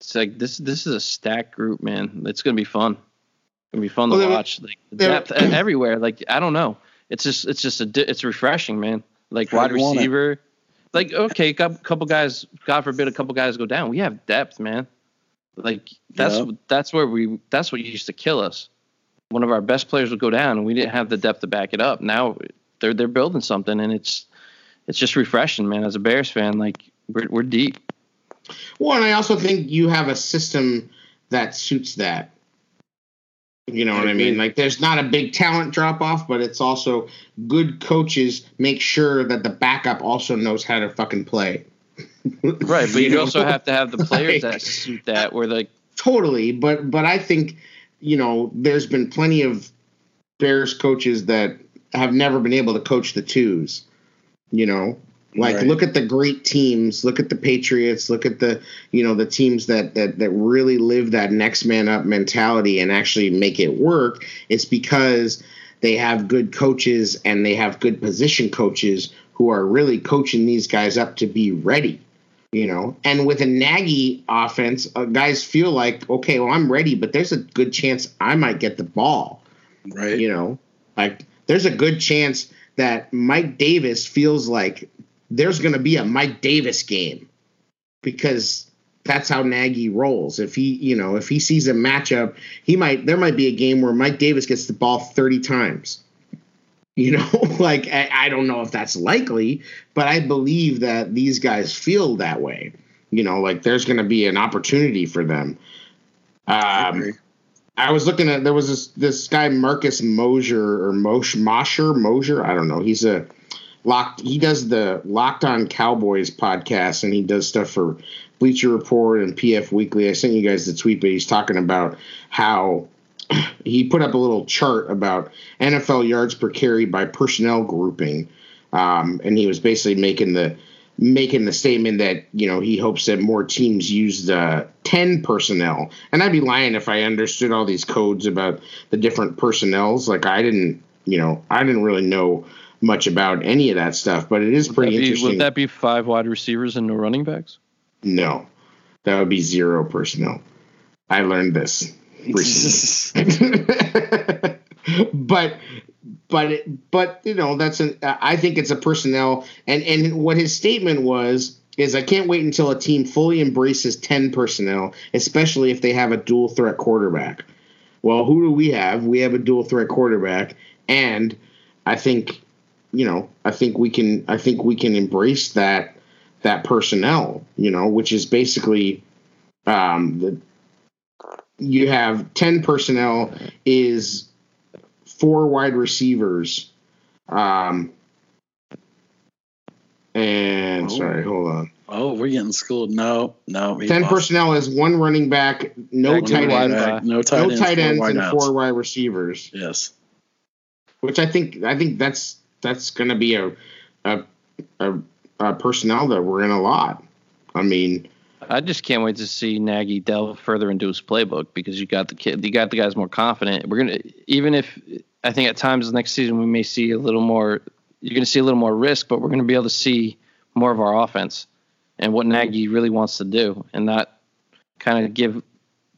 Speaker 3: It's like this. This is a stacked group, man. It's gonna be fun. It's gonna be fun
Speaker 1: Well,
Speaker 3: to watch. Like the depth everywhere. Like I don't know. It's just. It's just a. di- It's refreshing, man. Like
Speaker 2: How
Speaker 3: wide
Speaker 2: do you want it?
Speaker 3: receiver. Like okay, a couple guys. God forbid, a couple guys go down. We have depth, man. Like that's
Speaker 2: Yeah.
Speaker 3: that's where we. That's what used to kill us. One of our best players would go down, and we didn't have the depth to back it up. Now they're they're building something, and it's it's just refreshing, man. As a Bears fan, like we're we're deep.
Speaker 1: Well, and I also think you have a system that suits that. You know what I mean? Like, there's not a big talent drop off, but it's also good coaches make sure that the backup also knows how to fucking play.
Speaker 3: Right, but you,
Speaker 1: know?
Speaker 3: also have to have the players
Speaker 1: Like-
Speaker 3: that suit that. Where like,
Speaker 1: totally but but i think you know there's been plenty of bears coaches that have never been able to coach the twos you know like
Speaker 2: Right.
Speaker 1: look at the great teams. Look at the patriots. Look at the you know the teams that that that really live that next man up mentality and actually make it work. It's because they have good coaches and they have good position coaches who are really coaching these guys up to be ready you know? And with a Nagy offense uh, guys feel like okay well i'm ready but there's a good chance i might get the ball
Speaker 2: Right.
Speaker 1: you know? Like there's a good chance that mike davis feels like there's going to be a mike davis game because that's how Nagy rolls. If he you know if he sees a matchup he might there might be a game where mike davis gets the ball 30 times. You know like I, I don't know if that's likely but i believe that these guys feel that way. You know like there's going to be an opportunity for them.
Speaker 2: I
Speaker 1: um. I was looking at there was this this guy Marcus Mosier or Mosh Mosher Mosier? I don't know. He's a locked he does the Locked On Cowboys podcast and he does stuff for Bleacher Report and PF Weekly. I sent you guys the tweet, but he's talking about how he put up a little chart about NFL yards per carry by personnel grouping, um, and he was basically making the making the statement that you know he hopes that more teams use the 10 personnel. And i'd be lying if i understood all these codes about the different personnels. Like i didn't you know i didn't really know much about any of that stuff but it is
Speaker 3: would
Speaker 1: pretty
Speaker 3: be,
Speaker 1: interesting
Speaker 3: would that be five wide receivers and no running backs?
Speaker 1: no that would be zero personnel i learned this recently but but but you know that's an I think it's a personnel and and what his statement was is I can't wait until a team fully embraces 10 personnel, especially if they have a dual threat quarterback. Well, who do we have? We have a dual threat quarterback and I think you know, I think we can I think we can embrace that that personnel, you know, which is basically um the you have 10 personnel is four wide receivers um and oh. sorry, hold on.
Speaker 2: Oh, we're getting schooled. No, no.
Speaker 1: Ten lost. personnel is one running back, no tight ends, no tight no ends, tight ends and four wide receivers.
Speaker 2: Yes.
Speaker 1: Which I think I think that's that's going to be a, a a a personnel that we're in a lot. I mean,
Speaker 3: I just can't wait to see Nagy delve further into his playbook because you got the kid, you got the guys more confident. We're gonna even if I think at times next season we may see a little more. You're gonna see a little more risk, but we're gonna be able to see more of our offense and what Nagy really wants to do, and not kind of give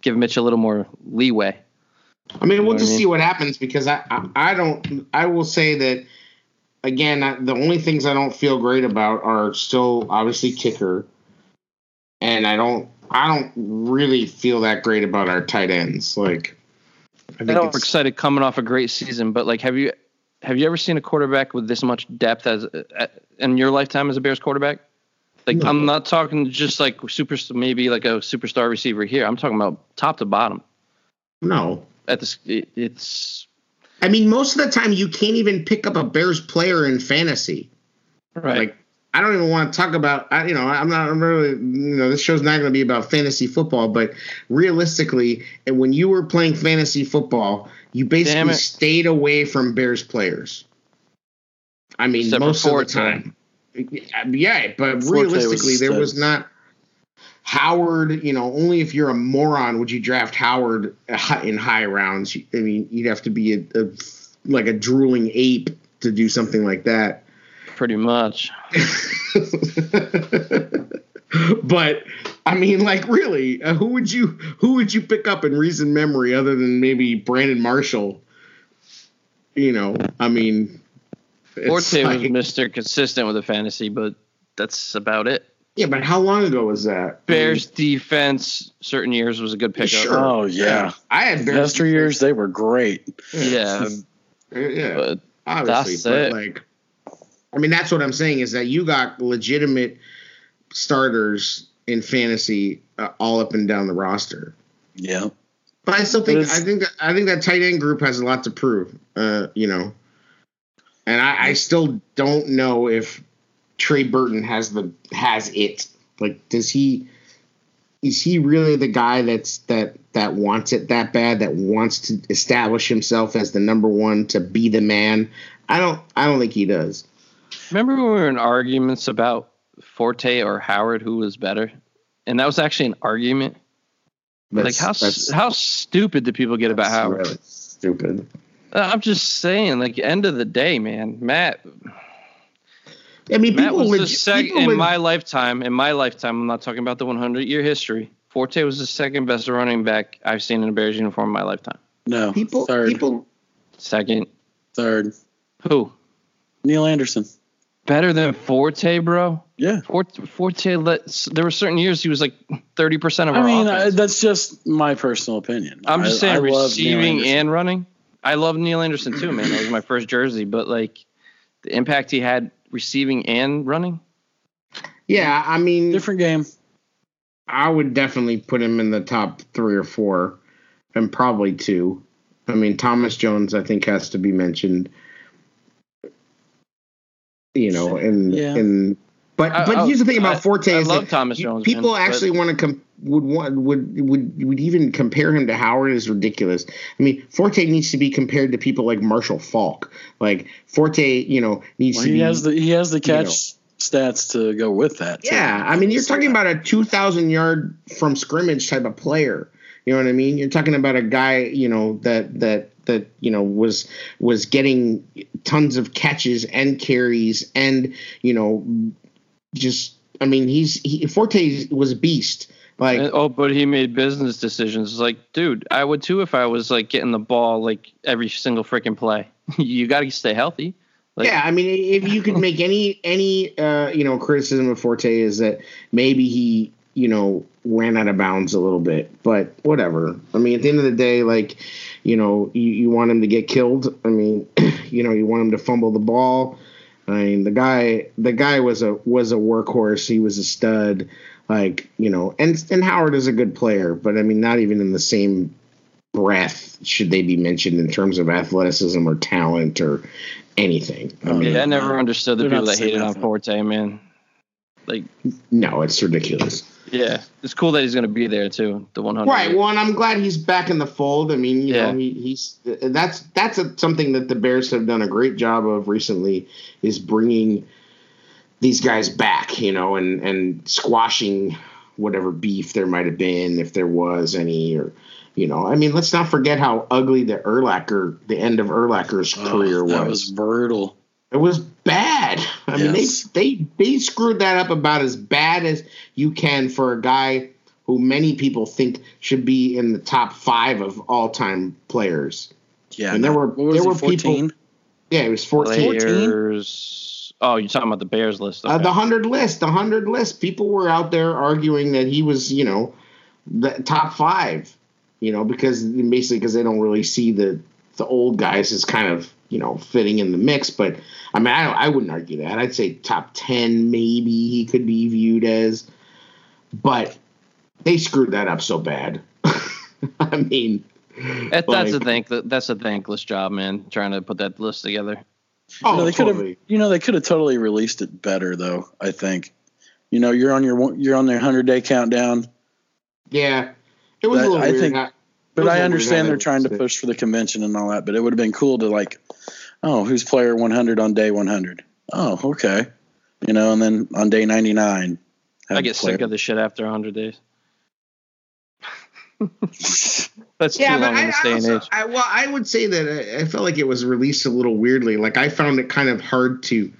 Speaker 3: give Mitch a little more leeway.
Speaker 1: I mean, you we'll just I mean? see what happens because I, I I don't I will say that again the only things I don't feel great about are still obviously kicker and I don't I don't really feel that great about our tight ends. Like
Speaker 3: I think I'm excited coming off a great season, but like have you have you ever seen a quarterback with this much depth as uh, in your lifetime as a Bears quarterback? Like no. I'm not talking just like super maybe like a superstar receiver here. I'm talking about top to bottom.
Speaker 1: No.
Speaker 3: At this it's
Speaker 1: I mean most of the time you can't even pick up a Bears player in fantasy.
Speaker 3: Right.
Speaker 1: Like I don't even want to talk about. I, you know, I'm not I'm really. You know, this show's not going to be about fantasy football, but realistically, and when you were playing fantasy football, you basically stayed away from Bears players. I mean, Except most of the time. Yeah, but Forte realistically, was there was not. Howard, you know, only if you're a moron would you draft Howard in high rounds. I mean, you'd have to be a, a like a drooling ape to do something like that
Speaker 3: pretty much.
Speaker 1: but I mean, like, really, uh, who would you who would you pick up in recent memory other than maybe Brandon Marshall? You know, I mean,
Speaker 3: Forte like, was Mister Consistent with the fantasy, but that's about it.
Speaker 1: Yeah, but how long ago was that?
Speaker 3: Bears I mean, defense, certain years was a good pickup.
Speaker 2: Sure. Oh yeah,
Speaker 1: I had Bears
Speaker 2: years; they were great.
Speaker 3: Yeah,
Speaker 1: yeah, but obviously, but it. like I mean, that's what I'm saying is that you got legitimate starters in fantasy uh, all up and down the roster.
Speaker 2: Yeah.
Speaker 1: But I still think I think that, I think that tight end group has a lot to prove. Uh, you know, and I, I still don't know if Trey Burton has the has it. Like, does he? Is he really the guy that's that that wants it that bad? That wants to establish himself as the number one to be the man? I don't. I don't think he does.
Speaker 3: Remember when we were in arguments about Forte or Howard who was better, and that was actually an argument. That's, like how how stupid do people get about Howard? Really
Speaker 1: stupid.
Speaker 3: Uh, I'm just saying, like end of the day, man, Matt.
Speaker 1: I mean,
Speaker 3: Matt was the second in my lifetime. In my lifetime, I'm not talking about the 100 year history. Forte was the second best running back I've seen in a Bears uniform in my lifetime.
Speaker 2: No,
Speaker 1: people, third. people,
Speaker 3: second,
Speaker 2: third.
Speaker 3: Who?
Speaker 2: Neal Anderson
Speaker 3: better than Forte, bro.
Speaker 2: Yeah,
Speaker 3: Forte. Forte let, there were certain years he was like thirty percent of I our.
Speaker 2: I
Speaker 3: mean,
Speaker 2: uh, that's just my personal opinion.
Speaker 3: I'm just I, saying, I receiving and running. I love Neal Anderson too, man. That was my first jersey, but like the impact he had receiving and running.
Speaker 1: Yeah, I mean,
Speaker 2: different game.
Speaker 1: I would definitely put him in the top three or four, and probably two. I mean, Thomas Jones, I think, has to be mentioned you know, and yeah. and but I, but I, here's the thing about Forte
Speaker 3: I,
Speaker 1: is
Speaker 3: love Thomas Jones.
Speaker 1: People
Speaker 3: man,
Speaker 1: actually want to com- would want would would would even compare him to Howard is ridiculous. I mean, Forte needs to be compared to people like Marshall Faulk. Like Forte, you know, needs
Speaker 2: well,
Speaker 1: to
Speaker 2: he
Speaker 1: be.
Speaker 2: Has the, he has the catch. You know, stats to go with that.
Speaker 1: Yeah, I mean, you're talking about a 2,000 yard from scrimmage type of player. You know what I mean? You're talking about a guy, you know, that that that you know was was getting tons of catches and carries and you know just I mean he's he, Forte was a beast. Like
Speaker 3: and, oh, but he made business decisions. Like, dude, I would too if I was like getting the ball like every single freaking play. you got to stay healthy.
Speaker 1: Like, yeah, I mean, if you could make any any uh, you know criticism of Forte is that maybe he you know ran out of bounds a little bit, but whatever. I mean, at the end of the day, like you know, you, you want him to get killed. I mean, you know, you want him to fumble the ball. I mean, the guy the guy was a was a workhorse. He was a stud. Like you know, and and Howard is a good player, but I mean, not even in the same breath should they be mentioned in terms of athleticism or talent or anything.
Speaker 3: I mean, yeah, I um, never understood the people that hated on Forte, man. Like,
Speaker 1: no, it's ridiculous.
Speaker 3: Yeah, it's cool that he's going to be there too. The 100.
Speaker 1: Right. Well, and I'm glad he's back in the fold. I mean, you yeah. know, he, he's that's that's a, something that the Bears have done a great job of recently is bringing these guys back, you know, and and squashing whatever beef there might have been if there was any or you know, I mean, let's not forget how ugly the Urlacher, the end of Urlacher's oh, career was. That was
Speaker 2: brutal.
Speaker 1: It was bad. I yes. mean, they they they screwed that up about as bad as you can for a guy who many people think should be in the top five of all time players.
Speaker 2: Yeah,
Speaker 1: and there were there were 14? people. Yeah, it was 14.
Speaker 3: Players, oh, you're talking about the Bears list?
Speaker 1: Okay. Uh, the hundred list, the hundred list. People were out there arguing that he was, you know, the top five you know, because basically because they don't really see the the old guys as kind of you know fitting in the mix. But I mean, I, I wouldn't argue that. I'd say top ten maybe he could be viewed as, but they screwed that up so bad. I mean,
Speaker 3: that, that's a thank that's a thankless job, man. Trying to put that list together.
Speaker 2: Oh, you know, they totally. could have. You know, they could have totally released it better, though. I think. You know, you're on your you're on their hundred day countdown.
Speaker 1: Yeah, it was that, a little I weird. Think,
Speaker 2: but I understand they're trying to push for the convention and all that. But it would have been cool to like, oh, who's player 100 on day 100? Oh, okay, you know, and then on day 99.
Speaker 3: I get sick of the shit after 100 days. That's yeah, too long in this day and age.
Speaker 1: I, well, I would say that I, I felt like it was released a little weirdly. Like I found it kind of hard to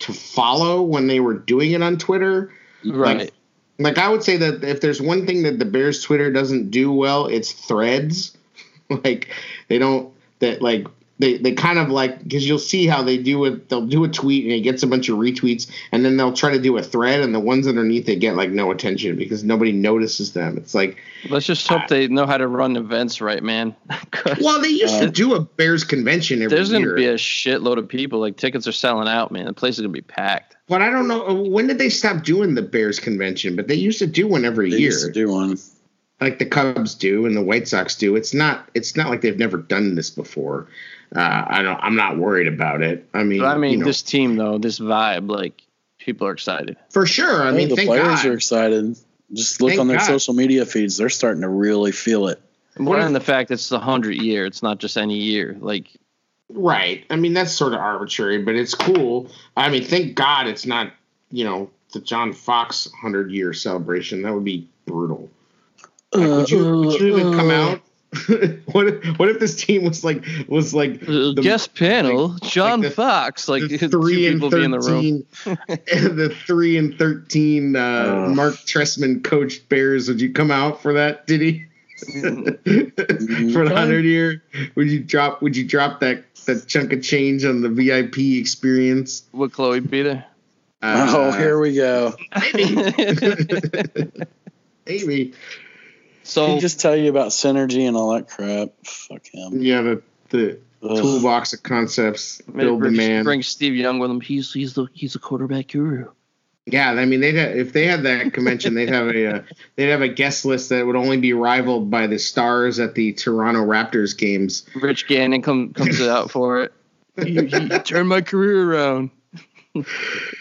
Speaker 1: to follow when they were doing it on Twitter.
Speaker 3: Right.
Speaker 1: Like, like I would say that if there's one thing that the Bears Twitter doesn't do well, it's threads. like they don't that like they they kind of like because you'll see how they do it. They'll do a tweet and it gets a bunch of retweets, and then they'll try to do a thread, and the ones underneath they get like no attention because nobody notices them. It's like
Speaker 3: let's just hope uh, they know how to run events right, man.
Speaker 1: well, they used uh, to do a Bears convention every year.
Speaker 3: There's
Speaker 1: going
Speaker 3: to be a shitload of people. Like tickets are selling out, man. The place is going to be packed.
Speaker 1: But I don't know when did they stop doing the Bears convention? But they used to do one every
Speaker 2: they
Speaker 1: year.
Speaker 2: Used to do one
Speaker 1: like the Cubs do and the White Sox do. It's not. It's not like they've never done this before uh, I don't. I'm not worried about it. I mean,
Speaker 3: but I mean,
Speaker 1: you know,
Speaker 3: this team though, this vibe, like people are excited
Speaker 1: for sure. I mean,
Speaker 2: the players
Speaker 1: God.
Speaker 2: are excited. Just look thank on their God. social media feeds; they're starting to really feel it.
Speaker 3: More than the fact it's the hundred year; it's not just any year. Like,
Speaker 1: right? I mean, that's sort of arbitrary, but it's cool. I mean, thank God it's not. You know, the John Fox hundred year celebration. That would be brutal. Like, would you, would you even come uh, out what if, what if this team was like was like
Speaker 3: uh, the guest panel like, John like the, Fox like
Speaker 1: the three and 13, the room. the three and thirteen uh, Marc Trestman coached Bears. Would you come out for that? Did he? For the hundred year? Would you drop would you drop that that chunk of change on the VIP experience?
Speaker 3: Would Chloe be there?
Speaker 2: Uh, oh here we go.
Speaker 1: Maybe. Maybe
Speaker 2: so he just tell you about synergy and all that crap. Fuck him.
Speaker 1: Yeah, the the Ugh. toolbox of concepts. Build the man.
Speaker 3: Bring Steve Young with him. He's he's the he's a quarterback guru.
Speaker 1: Yeah, I mean, they'd have, if they had that convention, they'd have a uh, they'd have a guest list that would only be rivaled by the stars at the Toronto Raptors games.
Speaker 3: Rich Gannon come, comes out for it. He, he turned my career around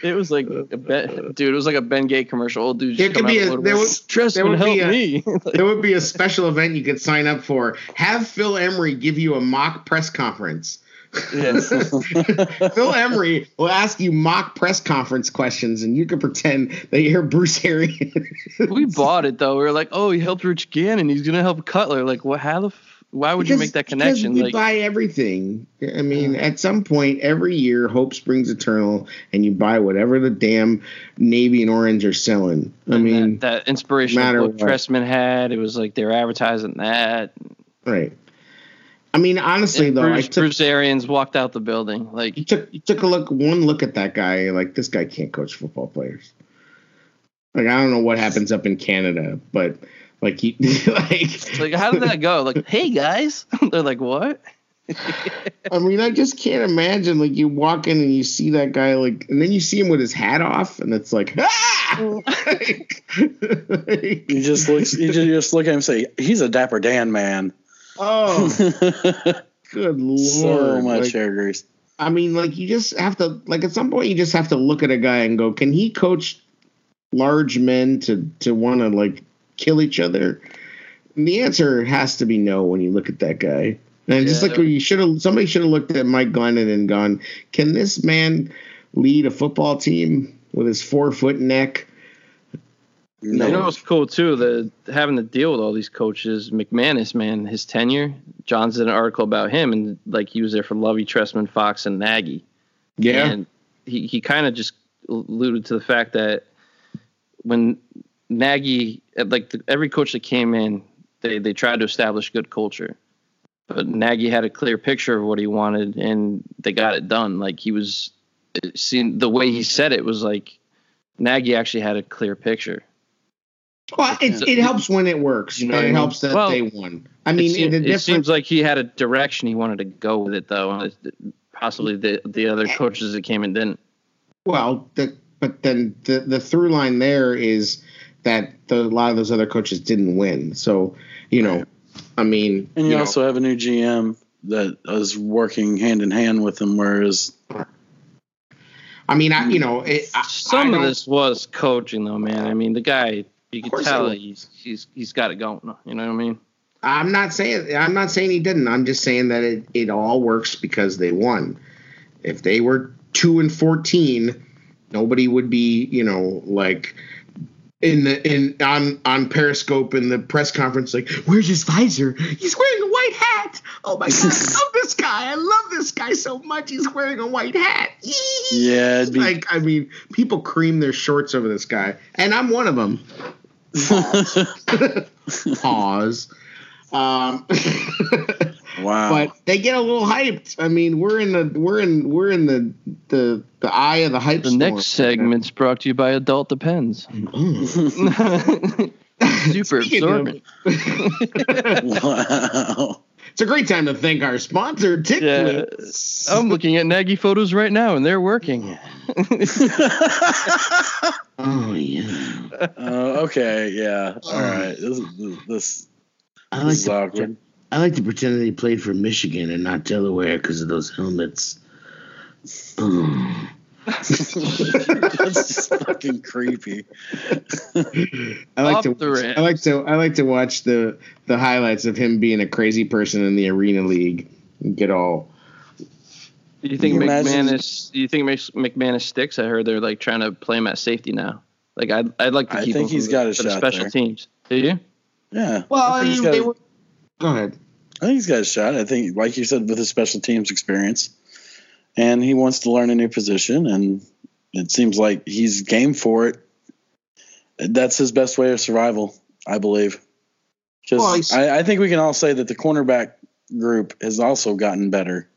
Speaker 3: it was like uh, a ben, uh, dude. It was like a Bengay commercial. Old dude. There could be a, there would, there would help
Speaker 1: a,
Speaker 3: me.
Speaker 1: there would be a special event you could sign up for. Have Phil Emery give you a mock press conference. Yes. Phil Emery will ask you mock press conference questions, and you can pretend that you're Bruce Arians.
Speaker 3: we bought it though. We were like, oh, he helped Rich Gannon. He's gonna help Cutler. Like, what? How the why would because, you make that connection?
Speaker 1: Because we like, buy everything. I mean, mm. at some point every year, hope springs eternal, and you buy whatever the damn navy and orange are selling. I mean,
Speaker 3: that, that inspiration book Trestman had. It was like they were advertising that.
Speaker 1: Right. I mean, honestly
Speaker 3: And
Speaker 1: though,
Speaker 3: Bruce,
Speaker 1: I took
Speaker 3: Bruce Arians walked out the building. Like
Speaker 1: you took you took a look one look at that guy like this guy can't coach football players like i don't know what happens up in canada but like he like
Speaker 3: like how did that go? Like, hey guys. They're like, what?
Speaker 1: i mean i just can't imagine like you walk in and you see that guy like and then you see him with his hat off and it's like ah!
Speaker 2: You just look. You just, you just look at him and say, "He's a dapper Dan man."
Speaker 1: oh good lord
Speaker 2: so much
Speaker 1: Like,
Speaker 2: hair grease.
Speaker 1: I mean, like you just have to like at some point you just have to look at a guy and go, can he coach large men to to want to like kill each other? And the answer has to be no when you look at that guy. And just like you should have, somebody should have looked at Mike Glennon and gone, can this man lead a football team with his four foot neck? No.
Speaker 3: You know what's cool too? The having to deal with all these coaches. McManus, man, his tenure. John's did an article about him, and like he was there for Lovie, Trestman, Fox, and Nagy. Yeah, and he, he kind of just alluded to the fact that when Nagy, like the, every coach that came in, they, they tried to establish good culture. But Nagy had a clear picture of what he wanted, and they got it done. Like he was, seeing the way he said it was like Nagy actually had a clear picture.
Speaker 1: Well, it, it helps when it works.
Speaker 3: You know
Speaker 1: and
Speaker 3: what I
Speaker 1: it helps that
Speaker 3: Well,
Speaker 1: they won. I mean,
Speaker 3: it, seem-
Speaker 1: the
Speaker 3: it
Speaker 1: difference.
Speaker 3: seems like he had a direction he wanted to go with it, though. and Possibly the the other coaches that came in didn't.
Speaker 1: Well, the, but then the the through line there is that the, a lot of those other coaches didn't win. So you know, I mean,
Speaker 2: And you,
Speaker 1: know,
Speaker 2: also have a new GM that is working hand in hand with him, whereas
Speaker 1: I mean, I you know, it, I,
Speaker 3: Some
Speaker 1: I
Speaker 3: of this was coaching, though, man. I mean, the guy, you can tell he's he's he's got it going. You know what I mean?
Speaker 1: I'm not saying I'm not saying he didn't. I'm just saying that it, it all works because they won. If they were two and fourteen, nobody would be, you know, like in the in on on Periscope in the press conference, like, where's his visor? He's wearing a white hat. Oh my god, I love this guy. I love this guy so much. He's wearing a white hat.
Speaker 2: Yeah, be-
Speaker 1: like I mean, people cream their shorts over this guy, and I'm one of them. Pause. Um,
Speaker 2: wow.
Speaker 1: but they get a little hyped. I mean, we're in the we're in we're in the the the eye of the hype.
Speaker 3: The
Speaker 1: storm.
Speaker 3: next segment's brought to you by Adult Depends.
Speaker 1: Mm.
Speaker 3: Super
Speaker 1: Speaking
Speaker 3: absorbent.
Speaker 2: wow.
Speaker 1: It's a great time to thank our sponsor,
Speaker 3: Yeah. I'm looking at Nagy photos right now, and they're working.
Speaker 1: oh yeah.
Speaker 2: Uh, okay, yeah. All right. This is this,
Speaker 1: I like
Speaker 2: is
Speaker 1: to
Speaker 2: awkward.
Speaker 1: Pretend, I like to pretend that he played for Michigan and not Delaware because of those helmets. Oh.
Speaker 2: That's just fucking creepy.
Speaker 1: I like
Speaker 3: Off
Speaker 1: to
Speaker 3: the rails.
Speaker 1: I like to I like to watch the the highlights of him being a crazy person in the arena league and get all
Speaker 3: Do you think
Speaker 2: Can you imagine-
Speaker 3: McManus? Do you think Mc- McManus sticks? I heard they're like trying to play him at safety now. Like I'd, I'd like to
Speaker 2: I
Speaker 3: keep
Speaker 2: think
Speaker 3: him
Speaker 2: he's
Speaker 3: for
Speaker 2: got
Speaker 3: the,
Speaker 2: a shot
Speaker 3: special
Speaker 2: there.
Speaker 3: teams. Do you?
Speaker 2: Yeah.
Speaker 1: well
Speaker 2: I think, he's
Speaker 1: they were, go ahead
Speaker 2: I think he's got a shot. I think, like you said, with his special teams experience, and he wants to learn a new position, and it seems like he's game for it. That's his best way of survival, I believe. Because
Speaker 1: Well,
Speaker 2: I, I think we can all say that the cornerback group has also gotten better.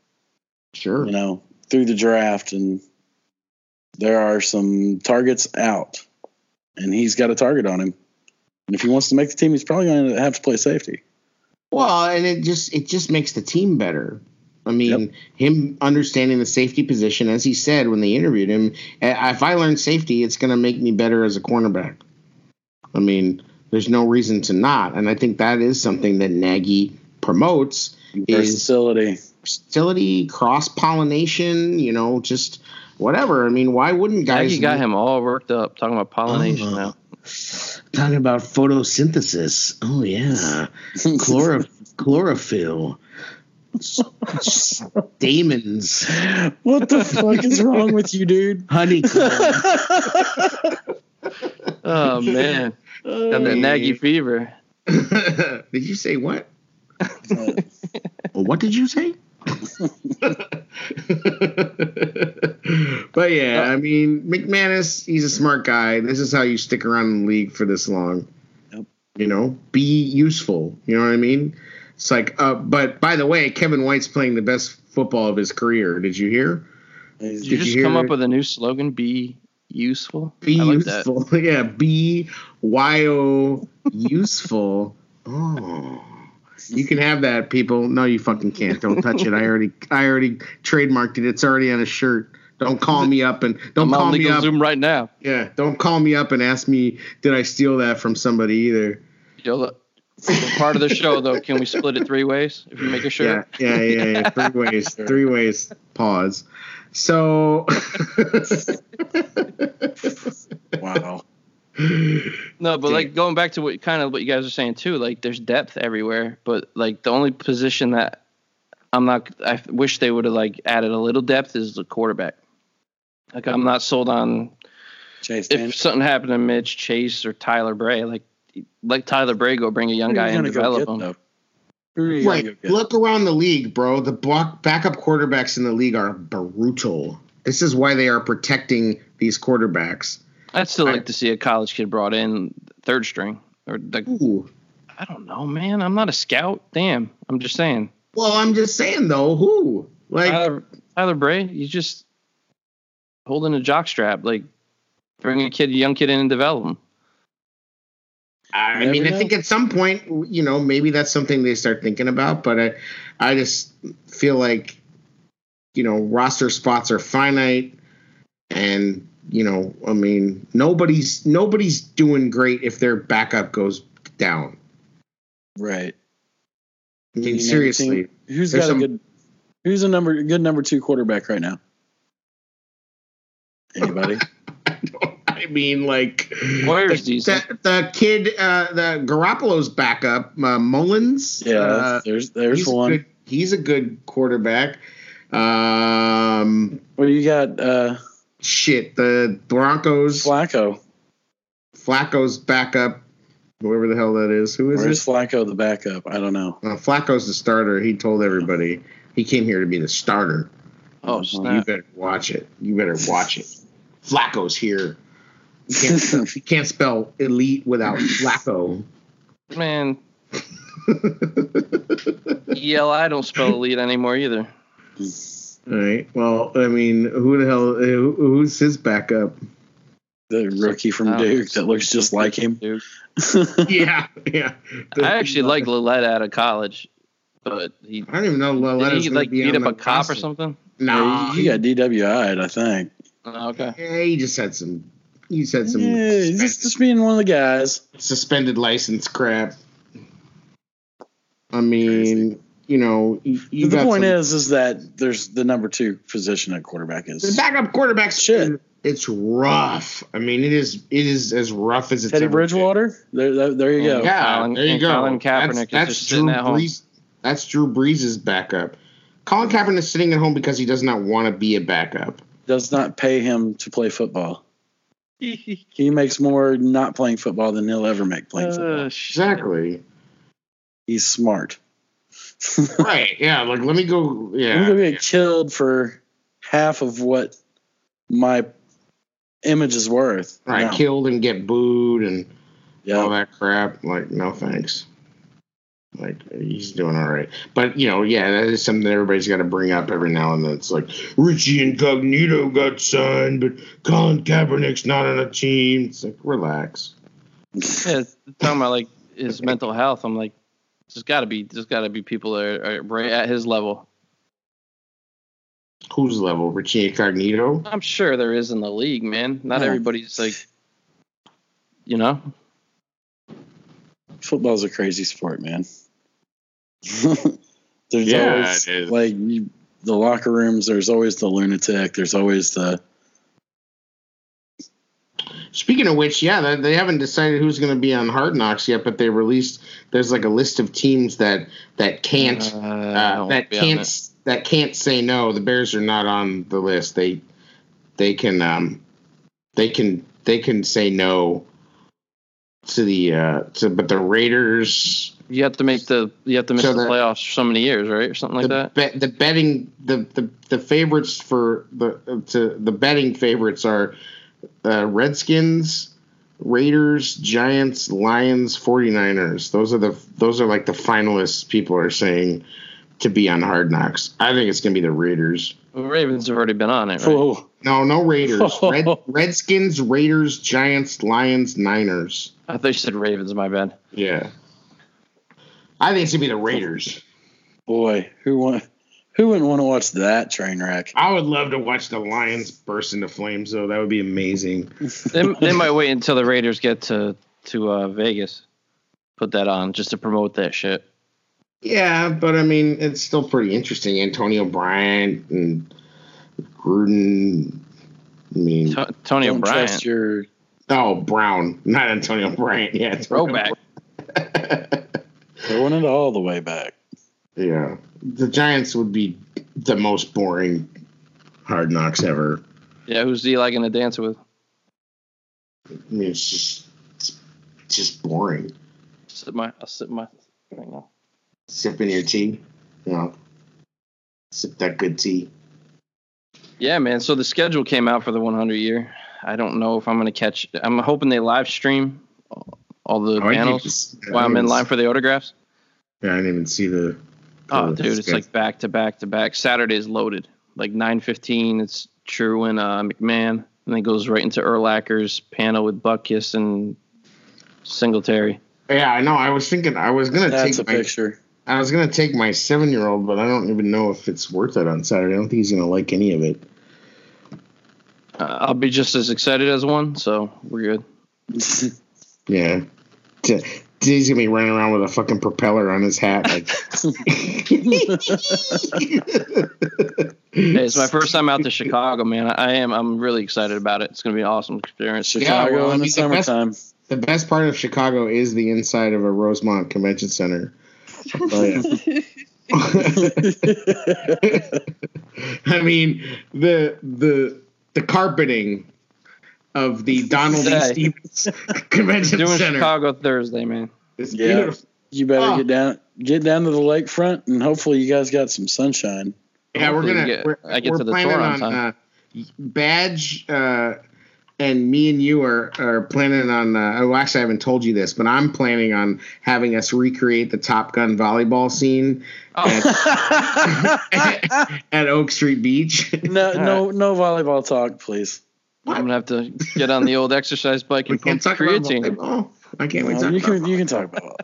Speaker 1: sure
Speaker 2: you know, through the draft, and there are some targets out, and he's got a target on him. And if he wants to make the team, he's probably going to have to play safety.
Speaker 1: Well, and it just it just makes the team better. I mean, him understanding the safety position, as he said when they interviewed him, "Eh, if I learn safety, it's going to make me better as a cornerback. I mean, there's no reason to not, and I think that is something that Nagy promotes is
Speaker 2: Versatility.
Speaker 1: versatility, cross pollination. You know, just whatever. I mean, why wouldn't guys?
Speaker 3: Nagy got him all worked up talking about pollination
Speaker 1: Oh.
Speaker 3: now.
Speaker 1: Talking about photosynthesis. Oh yeah, Chloro- chlorophyll. Stamens,
Speaker 2: What the fuck is wrong with you, dude?
Speaker 1: honeycomb.
Speaker 3: Oh man, got that Nagy fever.
Speaker 1: did you say what? what did you say? but yeah, I mean, McManus, he's a smart guy. This is how you stick around in the league for this long.
Speaker 2: Yep.
Speaker 1: You know, be useful. You know what I mean? It's like, uh, but by the way, Kevin White's playing the best football of his career. Did you hear?
Speaker 3: Did
Speaker 1: Did
Speaker 3: you just
Speaker 1: you
Speaker 3: come up with a new slogan? Be useful.
Speaker 1: Be
Speaker 3: I like that.
Speaker 1: useful. yeah, be y o useful. Oh. You can have that, people. No, you fucking can't. Don't touch it. I already, I already trademarked it. It's already on a shirt. Don't call me up and don't
Speaker 3: I'm
Speaker 1: call
Speaker 3: on
Speaker 1: me up.
Speaker 3: Zoom right now.
Speaker 1: Yeah, don't call me up and ask me did I steal that from somebody either.
Speaker 3: Yo, look, part of the show though. Can we split it three ways if you make a shirt?
Speaker 1: Yeah, yeah, yeah, yeah. Three ways. Three ways. Pause. So.
Speaker 2: Wow.
Speaker 3: No, but like going back to what kind of what you guys are saying too, like there's depth everywhere, but like the only position that I'm not, I wish they would have like added a little depth is the quarterback. Like I'm not sold on
Speaker 2: Chase
Speaker 3: if
Speaker 2: Daniel.
Speaker 3: something happened to Mitch Chase or Tyler Bray, like like Tyler Bray, go bring a young guy and develop him.
Speaker 2: though? Who are you gonna
Speaker 1: Right. Look around the league, bro. The block backup quarterbacks in the league are brutal. This is why they are protecting these quarterbacks.
Speaker 3: I'd still
Speaker 1: I-
Speaker 3: like to see a college kid brought in third string or like
Speaker 1: Ooh.
Speaker 3: I don't know, man. I'm not a scout. Damn, I'm just saying.
Speaker 1: Well, I'm just saying though, who? Like
Speaker 3: Tyler, Tyler Bray, you just holding a jock strap, like bring a kid, a young kid in and develop him.
Speaker 1: I
Speaker 2: Never
Speaker 1: mean, I think at some point, you know, maybe that's something they start thinking about, but I I just feel like you know, roster spots are finite and you know, I mean, nobody's nobody's doing great if their backup goes down.
Speaker 2: Right.
Speaker 1: I mean,
Speaker 2: You name a
Speaker 1: seriously.
Speaker 2: team- Who's
Speaker 1: There's
Speaker 2: got
Speaker 1: some-
Speaker 2: a good? Who's a number good number two quarterback right now? Anybody?
Speaker 1: I mean, like
Speaker 3: Warriors
Speaker 1: the, the, the kid, uh, the Garoppolo's backup, uh, Mullens.
Speaker 2: Yeah,
Speaker 1: uh,
Speaker 2: there's there's
Speaker 1: he's
Speaker 2: one.
Speaker 1: A good, he's a good quarterback. Um,
Speaker 2: Well, you got uh,
Speaker 1: shit, the Broncos,
Speaker 2: Flacco.
Speaker 1: Flacco's backup, whoever the hell that is. Who is
Speaker 2: Where's
Speaker 1: this?
Speaker 2: Flacco the backup? I don't know.
Speaker 1: Uh, Flacco's the starter. He told everybody he came here to be the starter.
Speaker 3: Oh, uh-huh.
Speaker 1: You
Speaker 3: snap.
Speaker 1: better watch it. You better watch it. Flacco's here. You can't, spell, you can't spell elite without Flacco.
Speaker 3: man. Yeah, I don't spell elite anymore either.
Speaker 1: All right. Well, I mean, who the hell? Who, who's his backup?
Speaker 2: the rookie from
Speaker 3: Oh.
Speaker 2: Duke that looks just like him.
Speaker 3: Dude.
Speaker 1: yeah, yeah.
Speaker 3: I actually like Lillette out of college, but he
Speaker 1: I don't even know.
Speaker 3: did he
Speaker 1: gonna
Speaker 3: like
Speaker 1: be
Speaker 3: beat up a cop or
Speaker 1: roster.
Speaker 3: Something?
Speaker 1: Nah,
Speaker 2: he, he got DWI'd, I think.
Speaker 3: Oh, okay.
Speaker 1: Yeah, he just had some. He just had some
Speaker 2: Yeah, he's
Speaker 1: suspended,
Speaker 2: just, just being one of the guys.
Speaker 1: suspended license crap. I mean, you know, you, you
Speaker 2: the
Speaker 1: got
Speaker 2: point
Speaker 1: some-
Speaker 2: is, is that there's the number two position at quarterback
Speaker 1: the
Speaker 2: is
Speaker 1: backup quarterback's
Speaker 2: Shit.
Speaker 1: It's rough. I mean, it is. It is as rough as it's
Speaker 2: Teddy
Speaker 1: ever been.
Speaker 2: Bridgewater. There, there, there you go.
Speaker 1: Yeah,
Speaker 3: Colin-
Speaker 1: there you go.
Speaker 3: Colin Kaepernick
Speaker 1: that's
Speaker 3: is
Speaker 1: that's
Speaker 3: just sitting
Speaker 1: Drew
Speaker 3: at home.
Speaker 1: Brees. That's Drew Brees' backup. Colin Kaepernick is sitting at home because he does not want to be a backup.
Speaker 2: Does not pay him to play football. He makes more not playing football than he'll ever make playing football.
Speaker 3: Uh, shit.
Speaker 1: Exactly.
Speaker 2: He's smart.
Speaker 1: right. Yeah. Like, let me go. Yeah.
Speaker 2: I'm gonna get killed for half of what my image is worth.
Speaker 1: Right.
Speaker 2: No.
Speaker 1: Killed and get booed and all that crap. Like, no thanks. Like, he's mm. doing all right. But, you know, yeah, that is something that everybody's got to bring up every now and then. It's like, Richie Incognito got signed, but Colin Kaepernick's not on a team. It's like, relax.
Speaker 3: Yeah, talking about like his mental health. I'm like, there's got to be, there's got to be people that are, are right at his level.
Speaker 1: Whose level? Richie Incognito?
Speaker 3: I'm sure there is in the league, man. Not
Speaker 2: Yeah.
Speaker 3: everybody's like, you know.
Speaker 2: Football's a crazy sport, man. there's
Speaker 1: Yeah,
Speaker 2: always like you, the locker rooms. There's always the lunatic. There's always the
Speaker 1: Speaking of which, yeah, they, they haven't decided who's going to be on Hard Knocks yet, but they released there's like a list of teams that that can't
Speaker 3: Uh,
Speaker 1: uh, that can't that can't say no. The Bears are not on the list. They they can um they can they can say no to the uh to but the Raiders
Speaker 3: You have to make the, you have to miss
Speaker 1: So
Speaker 3: the
Speaker 1: the-
Speaker 3: playoffs for so many years, right, or something like
Speaker 1: the
Speaker 3: that.
Speaker 1: bet the betting the, the the favorites for the to the betting favorites are uh, Redskins, Raiders, Giants, Lions, 49ers. Those are the those are like the finalists people are saying to be on Hard Knocks. I think it's going to be the Raiders.
Speaker 3: Well, Ravens have already been on it, right?
Speaker 2: Whoa.
Speaker 1: No, no Raiders. Red, Redskins, Raiders, Giants, Lions, Niners.
Speaker 3: I thought you said Ravens. My bad.
Speaker 1: Yeah. I think it's going to be the Raiders.
Speaker 2: Boy, who want who wouldn't want to watch that train wreck?
Speaker 1: I would love to watch the Lions burst into flames, though. That would be amazing.
Speaker 3: They, they might wait until the Raiders get to to uh, Vegas, put that on just to promote that shit.
Speaker 1: Yeah, but I mean, it's still pretty interesting. Antonio Bryant and Gruden. I mean,
Speaker 3: T- Tony
Speaker 2: Don't
Speaker 3: O'Brien,
Speaker 2: trust your
Speaker 1: oh Brown, not Antonio Bryant. Yeah,
Speaker 3: throwback.
Speaker 2: throwing it all the way back.
Speaker 1: yeah, the Giants would be the most boring Hard Knocks ever.
Speaker 3: Yeah, who's Eli gonna dance with?
Speaker 1: I mean, it's just it's just boring.
Speaker 3: Sip my, I'll sip my thing now.
Speaker 1: Sipping your tea, you know, sip that good tea.
Speaker 3: Yeah, man. So the schedule came out for the 100 year. I don't know if I'm gonna catch. I'm hoping they live stream all the
Speaker 1: Oh,
Speaker 3: panels while I'm in line for the autographs.
Speaker 1: Yeah, I didn't even see the.
Speaker 3: Oh,
Speaker 1: the
Speaker 3: dude, it's like back to back to back. Saturday's loaded. Like 9:15, it's True and uh, McMahon, and then goes right into Urlacher's panel with Butkus and Singletary.
Speaker 1: Yeah, I know. I was thinking I was gonna
Speaker 2: That's a
Speaker 1: take my
Speaker 2: picture.
Speaker 1: I was gonna take my seven year old, but I don't even know if it's worth it on Saturday. I don't think he's gonna like any of it.
Speaker 3: Uh, I'll be just as excited as one, so we're good.
Speaker 1: Yeah. T- He's gonna be running around with a fucking propeller on his hat. Like,
Speaker 3: Hey, it's my first time out to Chicago, man. I, I am. I'm really excited about it. It's gonna be an awesome experience.
Speaker 2: Chicago
Speaker 1: well,
Speaker 2: in the
Speaker 1: mean, the best-
Speaker 2: summertime.
Speaker 1: the best part of Chicago is the inside of a Rosemont Convention Center. Oh, yeah. I mean the the the carpeting of the Donald E. Stephens Convention
Speaker 3: Doing
Speaker 1: Center
Speaker 3: Chicago Thursday, man.
Speaker 1: is
Speaker 2: Yeah.
Speaker 1: beautiful.
Speaker 2: you better
Speaker 1: Oh.
Speaker 2: get down get down to the lakefront and hopefully you guys got some sunshine.
Speaker 1: Yeah, we're gonna
Speaker 3: get-
Speaker 1: we're,
Speaker 3: I get
Speaker 1: we're
Speaker 3: to the
Speaker 1: planning
Speaker 3: tour on
Speaker 1: on
Speaker 3: time.
Speaker 1: uh, Badge uh, and me and you are are planning on. Uh, oh, actually, I haven't told you this, but I'm planning on having us recreate the Top Gun volleyball scene
Speaker 3: Oh,
Speaker 1: at Oak Street Beach.
Speaker 2: No no no volleyball talk, please.
Speaker 3: I'm gonna have to get on the old exercise bike and
Speaker 1: can't
Speaker 3: pump creatine.
Speaker 1: volleyball. I can't wait. to talk
Speaker 2: you
Speaker 1: about
Speaker 2: can you can talk about